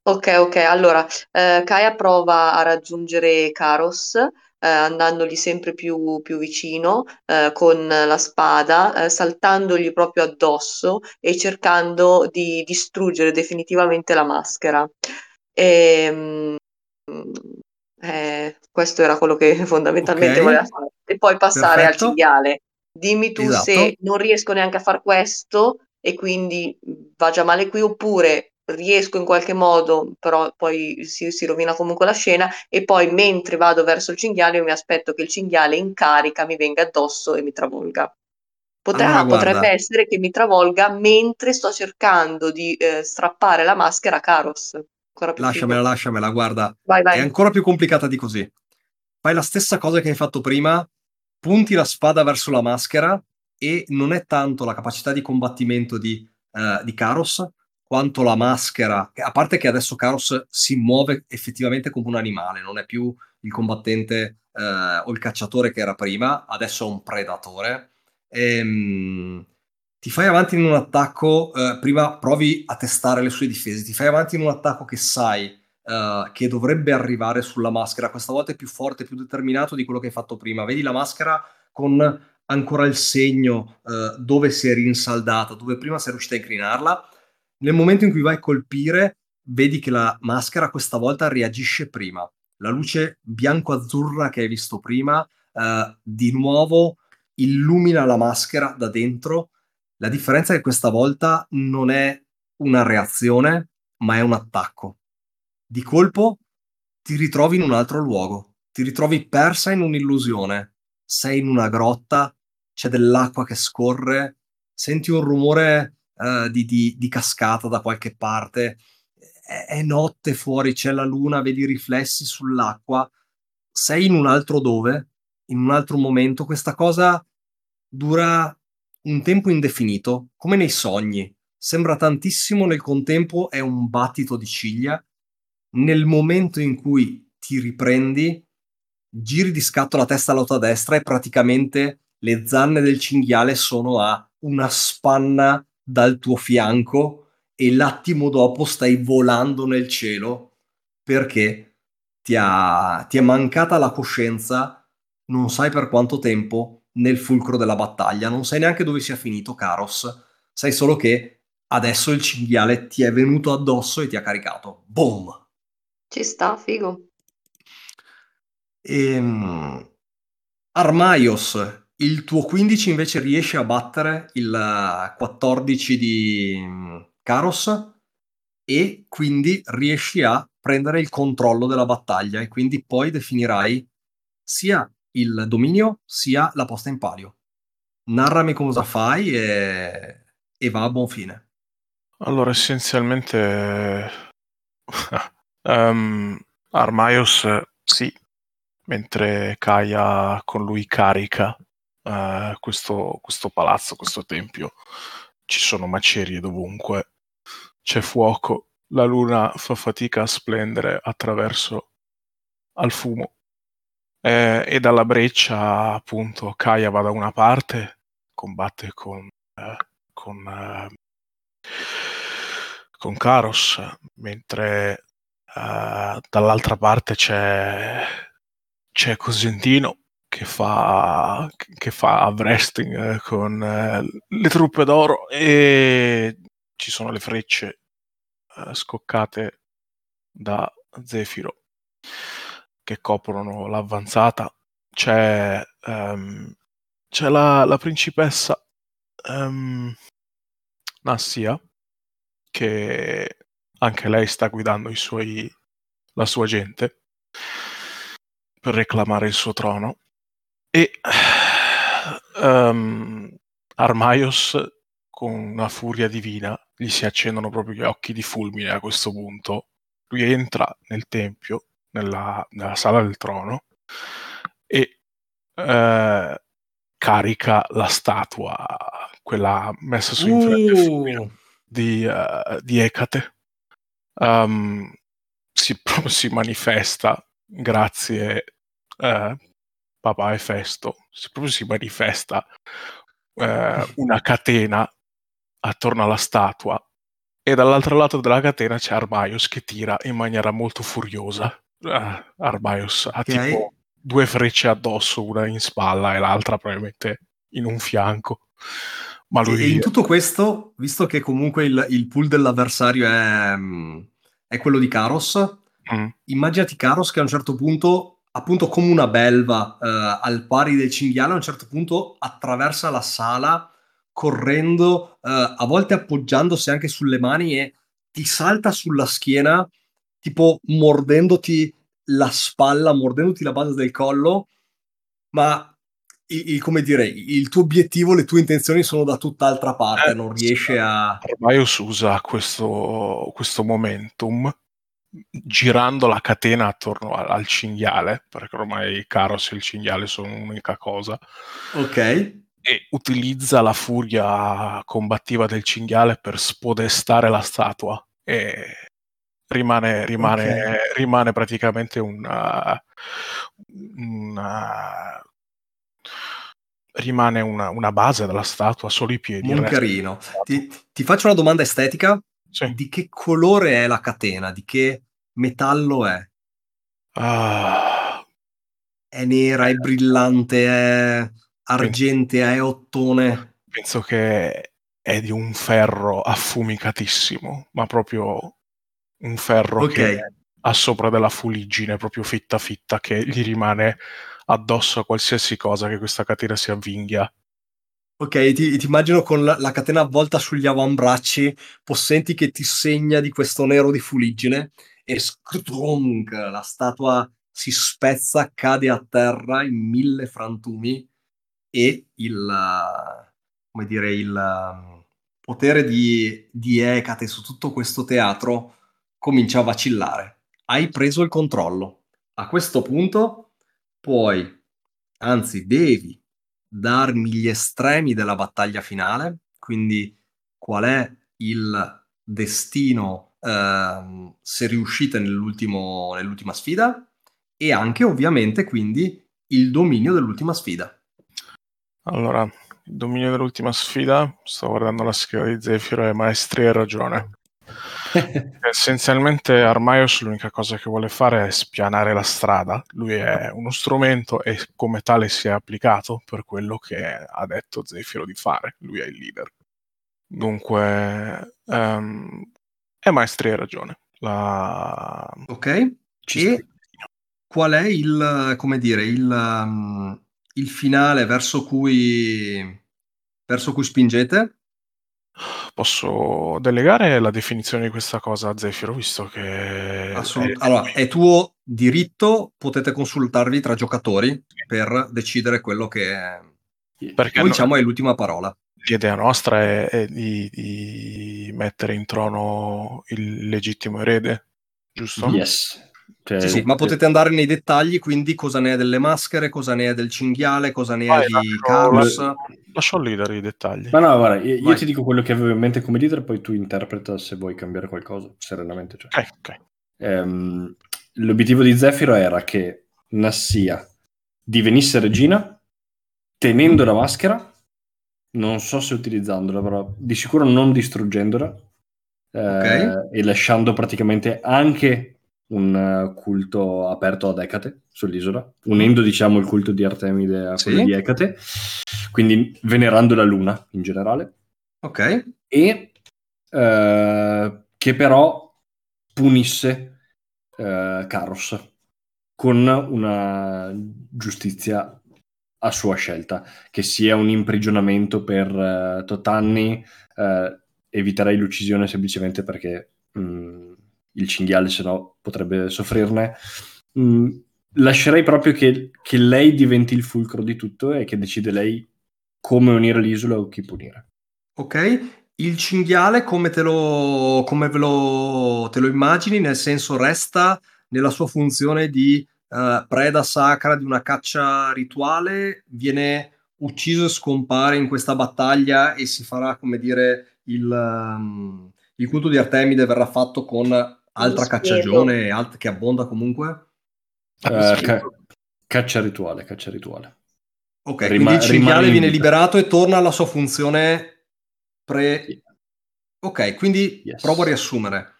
Ok, ok. Allora, eh, Kaya prova a raggiungere Karos eh, andandogli sempre più, più vicino eh, con la spada, eh, saltandogli proprio addosso e cercando di distruggere definitivamente la maschera. E, mh, mm, eh, questo era quello che [LAUGHS] fondamentalmente okay. voleva fare. E poi passare Perfetto. al cinghiale. Dimmi tu esatto. se non riesco neanche a fare questo e quindi va già male qui oppure riesco in qualche modo, però poi si, si, rovina comunque la scena e poi mentre vado verso il cinghiale io mi aspetto che il cinghiale in carica mi venga addosso e mi travolga. Potrà, allora, potrebbe essere che mi travolga mentre sto cercando di eh, strappare la maschera a Karos. Lasciamela, lasciamela, guarda. Vai, vai. È ancora più complicata di così. Fai la stessa cosa che hai fatto prima, punti la spada verso la maschera e non è tanto la capacità di combattimento di, uh, di Karos, quanto la maschera, a parte che adesso Karos si muove effettivamente come un animale, non è più il combattente eh, o il cacciatore che era prima, adesso è un predatore. Ehm, ti fai avanti in un attacco, eh, prima provi a testare le sue difese, ti fai avanti in un attacco che sai eh, che dovrebbe arrivare sulla maschera, questa volta è più forte, più determinato di quello che hai fatto prima. Vedi la maschera con ancora il segno eh, dove si è rinsaldata, dove prima sei riuscita a inclinarla nel momento in cui vai a colpire, vedi che la maschera questa volta reagisce prima. La luce bianco-azzurra che hai visto prima, eh, di nuovo illumina la maschera da dentro. La differenza è che questa volta non è una reazione, ma è un attacco. Di colpo ti ritrovi in un altro luogo, ti ritrovi persa in un'illusione. Sei in una grotta, c'è dell'acqua che scorre, senti un rumore uh, di, di, di, cascata da qualche parte, è, è notte fuori, c'è la luna, vedi i riflessi sull'acqua, sei in un altro dove, in un altro momento, questa cosa dura un tempo indefinito, come nei sogni. Sembra tantissimo, nel contempo è un battito di ciglia. Nel momento in cui ti riprendi, giri di scatto la testa alla tua destra e praticamente le zanne del cinghiale sono a una spanna dal tuo fianco e l'attimo dopo stai volando nel cielo perché ti, ha, ti è mancata la coscienza, non sai per quanto tempo, nel fulcro della battaglia, non sai neanche dove sia finito Karos, sai solo che adesso il cinghiale ti è venuto addosso e ti ha caricato. Boom! Ci sta, figo. Ehm, Armaios, il tuo 15 invece riesce a battere il 14 di mm, Karos e quindi riesci a prendere il controllo della battaglia e quindi poi definirai sia il dominio sia la posta in palio. Narrami cosa fai e, e va a buon fine. Allora, essenzialmente um, [LAUGHS] Armaios sì, mentre Kaya con lui carica uh, questo, questo palazzo, questo tempio, ci sono macerie dovunque, c'è fuoco, la luna fa fatica a splendere attraverso al fumo eh, e dalla breccia appunto Kaya va da una parte, combatte con, eh, con, eh, con Karos, mentre eh, dall'altra parte c'è, c'è Cosentino che fa, che fa wrestling eh, con le truppe d'oro e ci sono le frecce scoccate da Zefiro che coprono l'avanzata. C'è, um, c'è la, la, principessa um, Nassia, che anche lei sta guidando suoi, la sua gente per reclamare il suo trono. E um, Armaios, con una furia divina, gli si accendono proprio gli occhi di fulmine a questo punto. Lui entra nel tempio nella, nella sala del trono e eh, carica la statua, quella messa su uh. di, uh, di Ecate. Um, si, [LAUGHS] si, manifesta grazie uh, papà Efesto, si, proprio si manifesta uh, [LAUGHS] una catena attorno alla statua e dall'altro lato della catena c'è Armaios che tira in maniera molto furiosa uh, Arbaios ha okay. tipo due frecce addosso, una in spalla e l'altra probabilmente in un fianco. Ma lui... E in tutto questo, visto che comunque il, il pool dell'avversario è, è, quello di Karos, mm. immaginati Karos che a un certo punto, appunto come una belva eh, al pari del cinghiale, a un certo punto attraversa la sala correndo, eh, a volte appoggiandosi anche sulle mani e ti salta sulla schiena tipo mordendoti la spalla, mordendoti la base del collo, ma il, il, come dire, il tuo obiettivo, le tue intenzioni sono da tutt'altra parte, eh, non riesce a... Armaios usa questo, questo momentum girando la catena attorno al, al, cinghiale, perché ormai Caros e il cinghiale sono un'unica cosa. Ok. E utilizza la furia combattiva del cinghiale per spodestare la statua. E rimane, rimane, okay. rimane praticamente una, una rimane una, una, base della statua, solo i piedi. Un carino. Ti, ti, faccio una domanda estetica. Sì. Di che colore è la catena? Di che metallo è? Ah. È nera, è brillante, è argentea, è ottone? Penso che è di un ferro affumicatissimo, ma proprio un ferro okay. che ha sopra della fuliggine proprio fitta fitta che gli rimane addosso a qualsiasi cosa che questa catena si avvinghia. Ok, ti, ti immagino con la, la, catena avvolta sugli avambracci, possenti che ti segna di questo nero di fuliggine e scrunk, la statua si spezza, cade a terra in mille frantumi e il come dire, il um, potere di, di Ecate su tutto questo teatro comincia a vacillare. Hai preso il controllo. A questo punto puoi, anzi devi, darmi gli estremi della battaglia finale, quindi qual è il destino eh, se riuscite nell'ultima sfida e anche ovviamente quindi il dominio dell'ultima sfida. Allora, il dominio dell'ultima sfida, sto guardando la scheda di Zefiro, è maestria e ragione. [LAUGHS] Essenzialmente Armaios l'unica cosa che vuole fare è spianare la strada, lui è uno strumento e come tale si è applicato per quello che ha detto Zefiro di fare, lui è il leader. Dunque, um, è maestria e ragione. La... Ok, Ci e qual è il, come dire, il, um, il finale verso cui, verso cui spingete? Posso delegare la definizione di questa cosa a Zefiro, visto che... Assolut- è... Allora, è tuo diritto, potete consultarvi tra giocatori per decidere quello che è... Perché Poi, no... diciamo, è l'ultima parola. L'idea nostra è, è di, di, mettere in trono il legittimo erede, giusto? Yes. Cioè, sì, sì, ma potete andare nei dettagli, quindi cosa ne è delle maschere, cosa ne è del cinghiale, cosa ne è di Carlos. Lascio al leader i dettagli. Ma no, guarda, io, io, ti dico quello che avevo in mente come leader, poi tu interpreta se vuoi cambiare qualcosa, serenamente. Cioè. Ok, ok. Um, l'obiettivo di Zefiro era che Nassia divenisse regina tenendo la maschera, non so se utilizzandola, però di sicuro non distruggendola. Okay. Eh, e lasciando praticamente anche un uh, culto aperto ad Ecate sull'isola, unendo diciamo il culto di Artemide a quello sì. di Ecate, quindi venerando la luna in generale. Ok. E uh, che però punisse uh, Caros con una giustizia a sua scelta, che sia un imprigionamento per uh, tot anni, eviterei l'uccisione semplicemente perché... Mh, mm, il cinghiale, se no potrebbe soffrirne. Mm, lascerei proprio che, che, lei diventi il fulcro di tutto e che decide lei come unire l'isola o chi punire. Ok, il cinghiale come te lo, come lo, te lo immagini? Nel senso resta nella sua funzione di uh, preda sacra di una caccia rituale, viene ucciso e scompare in questa battaglia e si farà, come dire, il, um, il culto di Artemide verrà fatto con altra cacciagione alt- che abbonda comunque? Uh, ca- caccia rituale, caccia rituale. Ok, Rima- quindi il cinghiale viene liberato e torna alla sua funzione pre... Ok, quindi yes. provo a riassumere.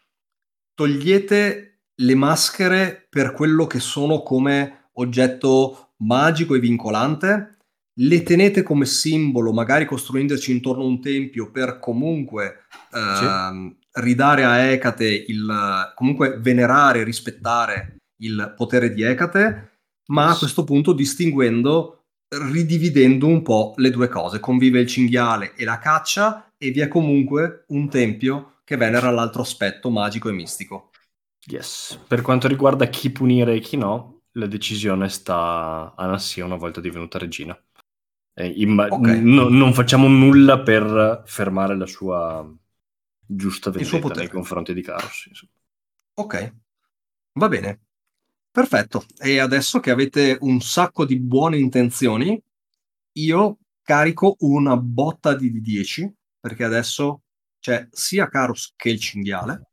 Togliete le maschere per quello che sono come oggetto magico e vincolante, le tenete come simbolo, magari costruendoci intorno a un tempio per comunque ehm, ridare a Ecate il comunque venerare, rispettare il potere di Ecate, ma a questo punto distinguendo, ridividendo un po' le due cose. Convive il cinghiale e la caccia e vi è comunque un tempio che venera l'altro aspetto magico e mistico. Yes. Per quanto riguarda chi punire e chi no, la decisione sta a Nassia una volta divenuta regina. Imma- okay. n- non facciamo nulla per fermare la sua giusta vendetta nei confronti di Caros. Ok, va bene. Perfetto. E adesso che avete un sacco di buone intenzioni, io carico una botta di 10 perché adesso c'è sia Caros che il cinghiale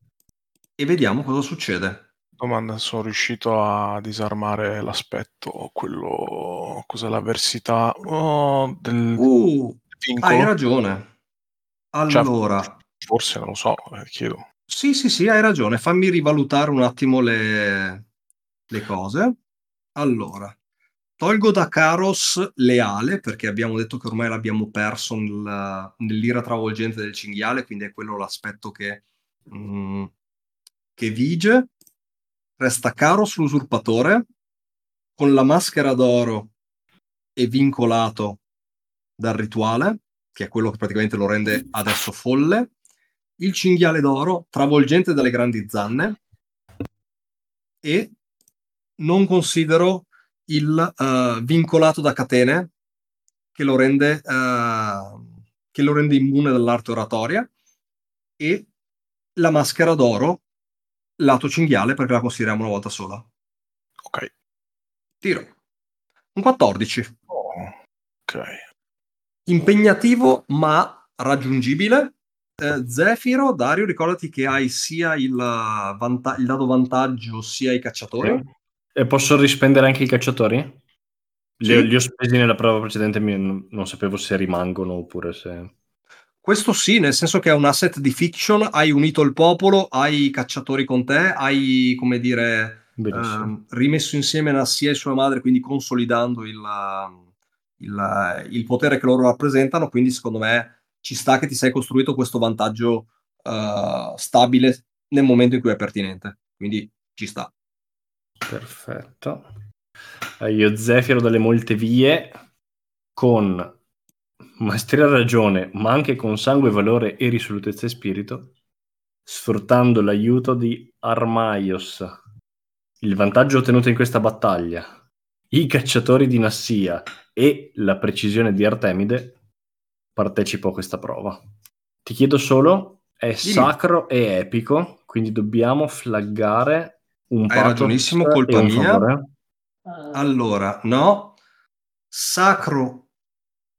e vediamo cosa succede. Domanda, sono riuscito a disarmare l'aspetto, quello... cos'è l'avversità oh, del... Uh, hai ragione. Cioè, allora, cioè, Forse non lo so, eh, chiedo. Sì, sì, sì, hai ragione. Fammi rivalutare un attimo le, le cose. Allora, tolgo da Caros leale, perché abbiamo detto che ormai l'abbiamo perso nel, nell'ira travolgente del cinghiale, quindi è quello l'aspetto che, mm, che vige. Resta Caros l'usurpatore, con la maschera d'oro e vincolato dal rituale, che è quello che praticamente lo rende adesso folle il cinghiale d'oro, travolgente dalle grandi zanne, e non considero il uh, vincolato da catene che lo rende uh, che lo rende immune dall'arte oratoria, e la maschera d'oro, lato cinghiale, perché la consideriamo una volta sola. Ok. Tiro. Un 14. Oh, ok. Impegnativo, ma raggiungibile. Eh, Zefiro, Dario, ricordati che hai sia il, vanta- il dado vantaggio sia i cacciatori. E posso rispendere anche i cacciatori? Li, Sì. li ho spesi nella prova precedente, non, non sapevo se rimangono oppure se... Questo sì, nel senso che è un asset di fiction, hai unito il popolo, hai i cacciatori con te, hai, come dire, ehm, rimesso insieme Nassia e sua madre, quindi consolidando il, il- il potere che loro rappresentano, quindi secondo me ci sta che ti sei costruito questo vantaggio eh, stabile nel momento in cui è pertinente, quindi ci sta. Perfetto. Io Zefiro dalle molte vie con maestria ragione, ma anche con sangue, valore e risolutezza e spirito, sfruttando l'aiuto di Armaios, il vantaggio ottenuto in questa battaglia, i cacciatori di Nassia e la precisione di Artemide, partecipo a questa prova. Ti chiedo solo, è sacro e epico, quindi dobbiamo flaggare un Hai pathos ragionissimo, colpa mia. favore. Allora, no, sacro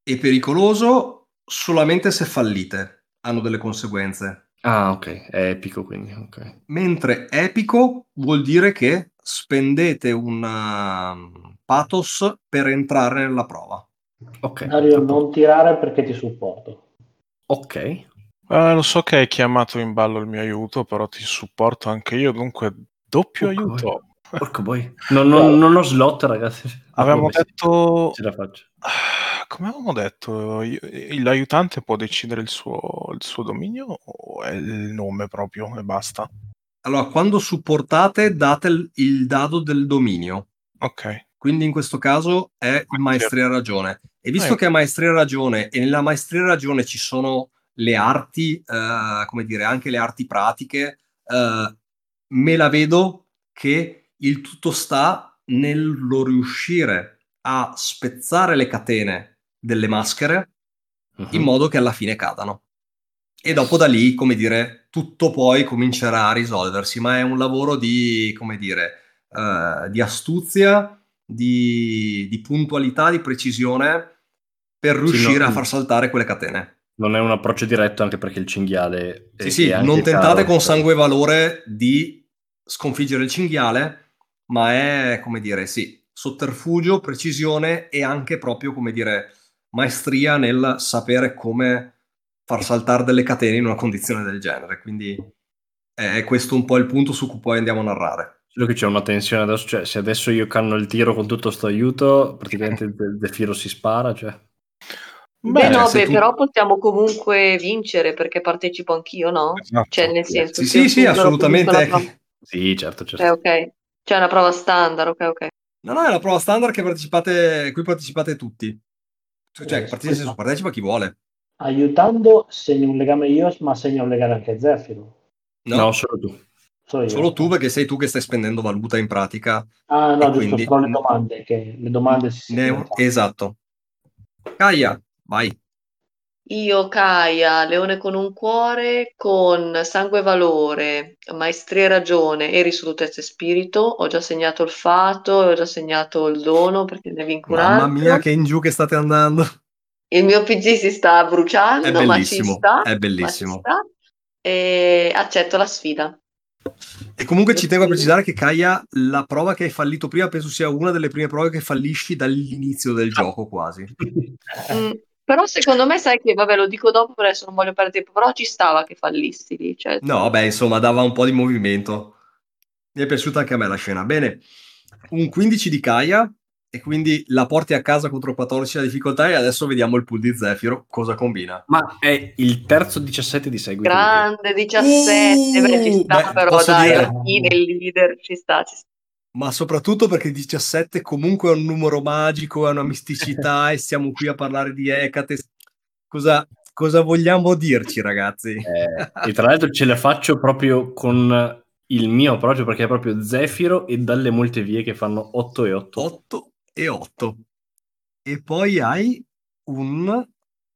e pericoloso solamente se fallite hanno delle conseguenze, Ah, ok, è epico quindi, ok. mentre epico vuol dire che spendete un um, pathos per entrare nella prova. Ok, Dario, non tirare perché ti supporto. ok. Eh, lo so che hai chiamato in ballo il mio aiuto, però ti supporto anche io, dunque doppio Porco aiuto. Porco boy. [LAUGHS] Non, non- non ho slot, ragazzi. Avevamo detto... Ce la faccio. Ah, Come avevamo detto, io- l'aiutante può decidere il suo, il suo dominio o è il nome proprio e basta? Allora, quando supportate date il, il dado del dominio, Ok. Quindi in questo caso è maestria ragione. E visto Eh. che è maestria ragione e nella maestria ragione ci sono le arti, eh, come dire, anche le arti pratiche, eh, me la vedo che il tutto sta nello riuscire a spezzare le catene delle maschere Mhm. in modo che alla fine cadano. E dopo da lì, come dire, tutto poi comincerà a risolversi, ma è un lavoro di, come dire, eh, di astuzia, di, di puntualità, di precisione per riuscire no, a far saltare quelle catene. Non è un approccio diretto anche perché il cinghiale... Sì, è- sì, è anche non tentate caro, con cioè. sangue e valore di sconfiggere il cinghiale, ma è, come dire, sì, sotterfugio, precisione e anche proprio, come dire, maestria nel sapere come far saltare delle catene in una condizione del genere. Quindi è questo un po' il punto su cui poi andiamo a narrare. Solo che c'è una tensione adesso, cioè se adesso io canno il tiro con tutto sto aiuto, praticamente il Zefiro si spara, cioè... Beh, no, beh, tu- però possiamo comunque vincere perché partecipo anch'io, no? Esatto. Cioè, nel senso, Sì, sì, sì, assolutamente. prova- Sì, certo, certo. Eh, ok. C'è una prova standard, ok, ok. No, no, è la prova standard che partecipate, cui partecipate tutti. Cioè, Eh, partecipa, senso, partecipa chi vuole. Aiutando segno un legame io, ma segno un legame anche Zefiro. No, No, solo tu. Solo io. solo tu perché sei tu che stai spendendo valuta in pratica. Ah, no, giusto, quindi- sono le domande, che le domande si Ne- esatto. Gaia, vai. Io, Kaia, leone con un cuore, con sangue e valore, maestria e ragione e risolutezza e spirito. Ho già segnato il fato ho già segnato il dono perché ne vinco un Mamma mia, che in giù che state andando. Il mio PG si sta bruciando, È ma ci bellissimo, sta. è bellissimo. sta. E accetto la sfida. E comunque ci tengo a precisare che Kaia, la prova che hai fallito prima, penso sia una delle prime prove che fallisci dall'inizio del gioco quasi. [LAUGHS] Mm, Però secondo me, sai che, vabbè, lo dico dopo, adesso non voglio perdere tempo, però ci stava che fallissi lì. Cioè, No, beh, insomma, dava un po' di movimento. Mi è piaciuta anche a me la scena. Bene, un 15 di Kaia e quindi la porti a casa contro 14 la difficoltà e adesso vediamo il pool di Zefiro cosa combina. Ma è il terzo 17 di seguito. grande 17, beh, ci sta, beh, però dai, dire- alla fine il leader ci sta, ci sta. Ma soprattutto perché 17 comunque è un numero magico, è una misticità [LAUGHS] e siamo qui a parlare di Ecate. Cosa, cosa vogliamo dirci, ragazzi? Eh, e tra l'altro ce la faccio proprio con il mio approccio perché è proprio Zefiro e dalle molte vie che fanno 8 e 8. 8 e 8. E poi hai un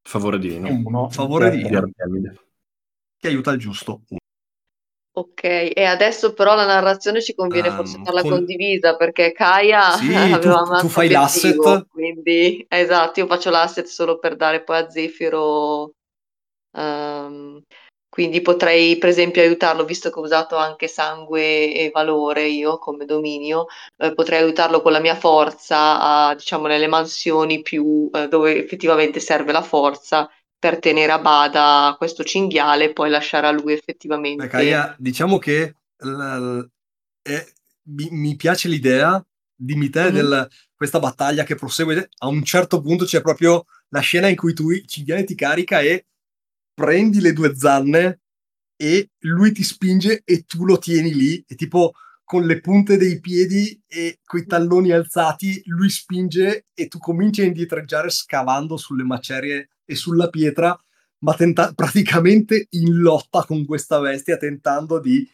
Favore divino. Uno. Favore di- Di Artemide. che aiuta il giusto. Ok, e adesso però la narrazione ci conviene Ehm, forse farla con- condivisa perché Kaia Sì, [LAUGHS] aveva tu- tu fai l'asset. quindi esatto, io faccio l'asset solo per dare poi a Zefiro. ehm, quindi potrei per esempio aiutarlo, visto che ho usato anche sangue e valore io come dominio, eh, potrei aiutarlo con la mia forza a, diciamo, nelle mansioni più eh, dove effettivamente serve la forza per tenere a bada questo cinghiale e poi lasciare a lui effettivamente. Beh, Kaia, diciamo che l- è- mi, mi piace l'idea, dimmi te, Mhm. del questa battaglia che prosegue. A un certo punto c'è proprio la scena in cui tu il cinghiale ti carica e prendi le due zanne e lui ti spinge e tu lo tieni lì e tipo con le punte dei piedi e coi talloni alzati lui spinge e tu cominci a indietreggiare scavando sulle macerie e sulla pietra ma tenta- praticamente in lotta con questa bestia tentando di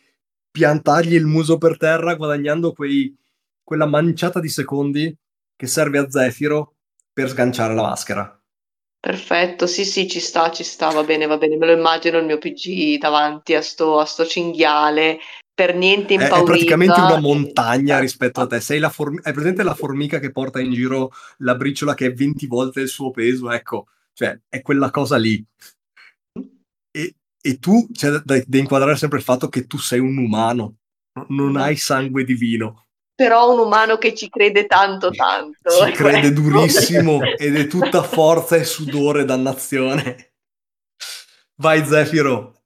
piantargli il muso per terra guadagnando quei- quella manciata di secondi che serve a Zefiro per sganciare la maschera Perfetto, sì, sì, ci sta, ci sta, va bene, va bene. Me lo immagino il mio PG davanti a sto, a sto cinghiale, per niente È, è impaurita. praticamente una montagna Eh, rispetto a te. Sei la form- hai presente la formica che porta in giro la briciola che è 20 volte il suo peso? Ecco, cioè, è quella cosa lì. E, e tu, c'è da, da inquadrare sempre il fatto che tu sei un umano, no- non hai sangue divino. Però un umano che ci crede tanto, tanto. Ci è crede durissimo ed è tutta forza e sudore e dannazione. Vai Zefiro.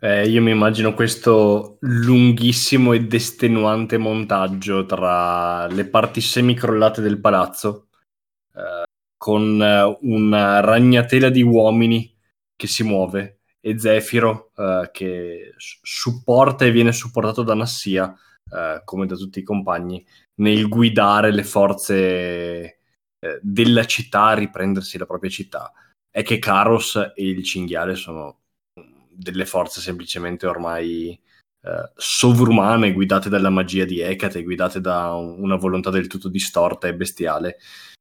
Eh, io mi immagino questo lunghissimo ed estenuante montaggio tra le parti semicrollate del palazzo, eh, con eh, una ragnatela di uomini che si muove e Zefiro eh, che supporta e viene supportato da Nassia, eh, come da tutti i compagni, nel guidare le forze eh, della città a riprendersi la propria città. È che Karos e il cinghiale sono delle forze semplicemente ormai eh, sovrumane, guidate dalla magia di Hecate, guidate da un- una volontà del tutto distorta e bestiale.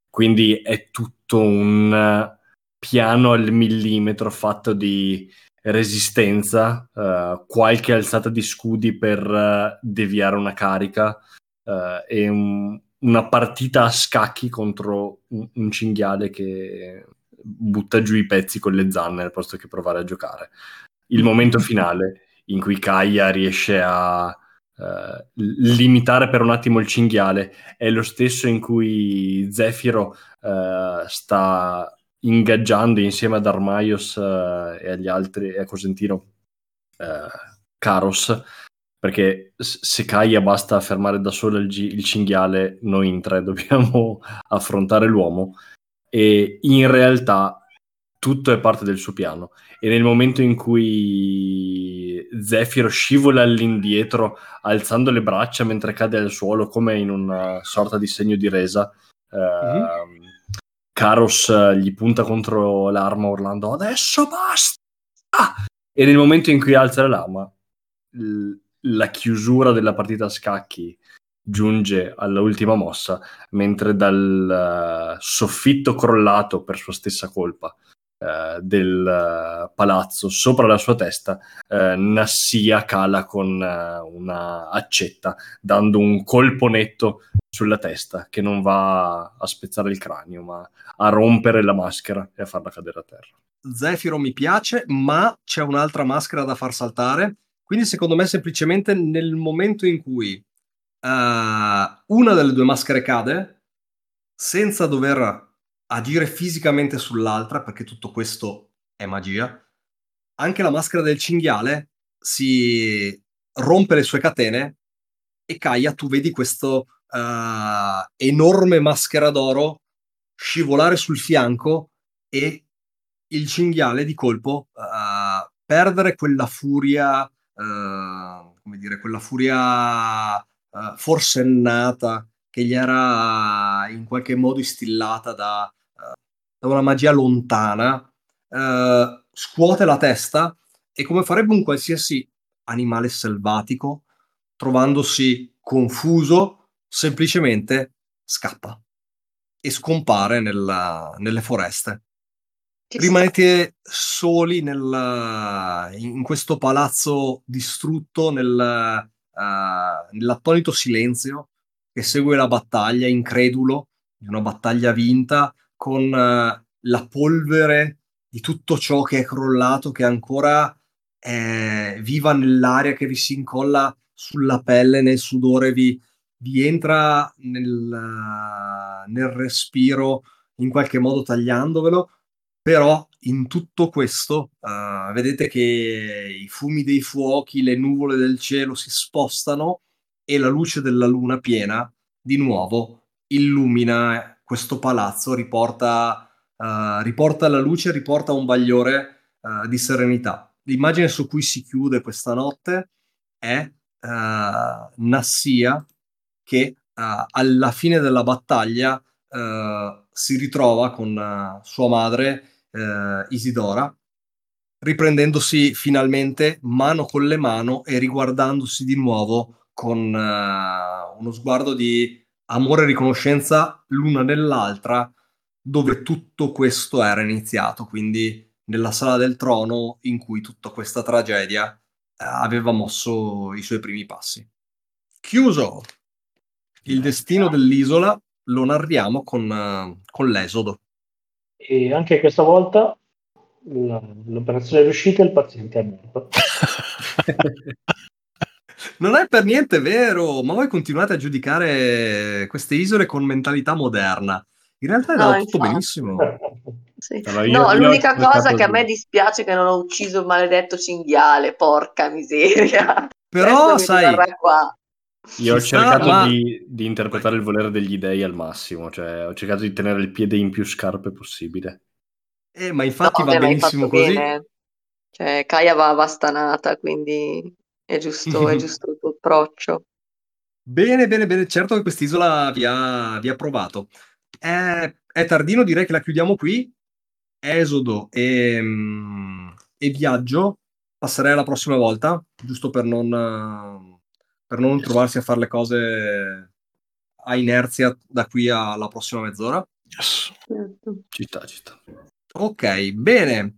Quindi è tutto un piano al millimetro fatto di resistenza, eh, qualche alzata di scudi per eh, deviare una carica eh, e un- una partita a scacchi contro un, un cinghiale che butta giù i pezzi con le zanne al posto che provare a giocare. Il momento finale in cui Kaia riesce a limitare per un attimo il cinghiale è lo stesso in cui Zefiro sta ingaggiando insieme ad Armaios eh, e agli altri e a Cosentino eh, Karos perché se Kaia basta fermare da sola il, il cinghiale noi in tre [LAUGHS] dobbiamo affrontare l'uomo. E in realtà tutto è parte del suo piano. E nel momento in cui Zefiro scivola all'indietro alzando le braccia mentre cade al suolo come in una sorta di segno di resa ehm, Karos eh, gli punta contro l'arma urlando adesso basta! E nel momento in cui alza la lama l- la chiusura della partita a scacchi giunge alla ultima mossa mentre dal eh, soffitto crollato per sua stessa colpa eh, del eh, palazzo sopra la sua testa Nassia cala con una accetta dando un colpo netto sulla testa che non va a spezzare il cranio ma a rompere la maschera e a farla cadere a terra Zefiro mi piace, ma c'è un'altra maschera da far saltare. Quindi, secondo me, semplicemente nel momento in cui eh, una delle due maschere cade, senza dover agire fisicamente sull'altra, perché tutto questo è magia, anche la maschera del cinghiale si rompe le sue catene e Kaia, tu vedi questo eh, enorme maschera d'oro scivolare sul fianco e il cinghiale di colpo uh, perdere quella furia, uh, come dire, quella furia uh, forsennata che gli era in qualche modo instillata da, da una magia lontana, scuote la testa e come farebbe un qualsiasi animale selvatico, trovandosi confuso, semplicemente scappa e scompare nella, nelle foreste sta. rimanete soli nel- in questo palazzo distrutto, nel, eh, nell'attonito silenzio che segue la battaglia, incredulo di una battaglia vinta, con eh, la polvere di tutto ciò che è crollato, che ancora è viva nell'aria, che vi si incolla sulla pelle, nel sudore, vi, vi entra nel, nel respiro in qualche modo tagliandovelo, però in tutto questo eh, vedete che i fumi dei fuochi, le nuvole del cielo si spostano e la luce della luna piena di nuovo illumina questo palazzo, riporta, eh, riporta la luce, riporta un bagliore eh, di serenità. L'immagine su cui si chiude questa notte è Nassia che eh, alla fine della battaglia eh, si ritrova con eh, sua madre Isidora, riprendendosi finalmente mano con le mano e riguardandosi di nuovo con uno sguardo di amore e riconoscenza l'una nell'altra, dove tutto questo era iniziato, quindi nella sala del trono in cui tutta questa tragedia aveva mosso i suoi primi passi. Chiuso il destino dell'isola, lo narriamo con, eh, con l'esodo. E anche questa volta l'operazione è riuscita e il paziente è morto. [LAUGHS] Non è per niente vero, ma voi continuate a giudicare queste isole con mentalità moderna. In realtà è No, andato tutto infatti. benissimo. Sì. Allora, io- no, io l'unica cosa che a me dispiace è che non ho ucciso il maledetto cinghiale, porca miseria. Però, sai. Io ho sta, cercato ma- di, di interpretare il volere degli dei al massimo, cioè ho cercato di tenere il piede in più scarpe possibile. eh, ma infatti No, va benissimo così. bene. Cioè, Kaya va bastanata, quindi è giusto, è [LAUGHS] giusto il tuo approccio. Bene, bene, bene. Certo che quest'isola vi ha, vi ha provato. È, è tardino, direi che la chiudiamo qui. Esodo e, mm, e viaggio passerei alla prossima volta, giusto per non, per non trovarsi a fare le cose a inerzia da qui alla prossima mezz'ora. Yes. Certo. Ci sta, ci sta. Ok, bene.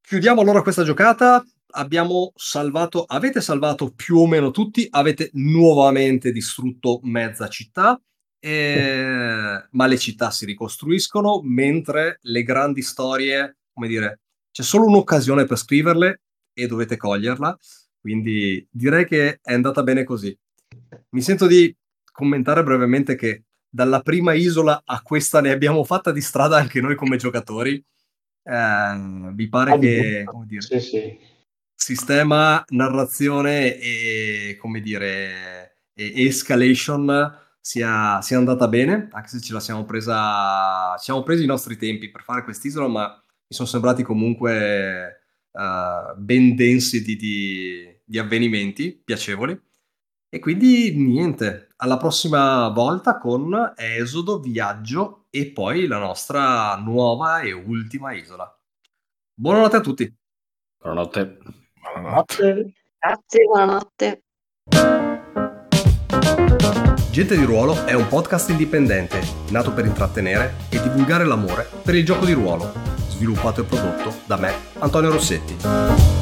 Chiudiamo allora questa giocata. Abbiamo salvato, avete salvato più o meno tutti, avete nuovamente distrutto mezza città, eh, ma le città si ricostruiscono, mentre le grandi storie, come dire, c'è solo un'occasione per scriverle e dovete coglierla. Quindi direi che è andata bene così. Mi sento di commentare brevemente che dalla prima isola a questa ne abbiamo fatta di strada anche noi come giocatori. Eh, vi pare che come dire, Sì, sì. sistema, narrazione e come dire e escalation sia, sia andata bene, anche se ce la siamo presa, ci siamo presi i nostri tempi per fare quest'isola, ma mi sono sembrati comunque eh, ben densi di, di- di avvenimenti piacevoli. E quindi niente, alla prossima volta con Esodo, Viaggio e poi la nostra nuova e ultima isola. Buonanotte a tutti. Buonanotte. Buonanotte. Grazie, buonanotte. Gente di Ruolo è un podcast indipendente, nato per intrattenere e divulgare l'amore per il gioco di ruolo, sviluppato e prodotto da me, Antonio Rossetti.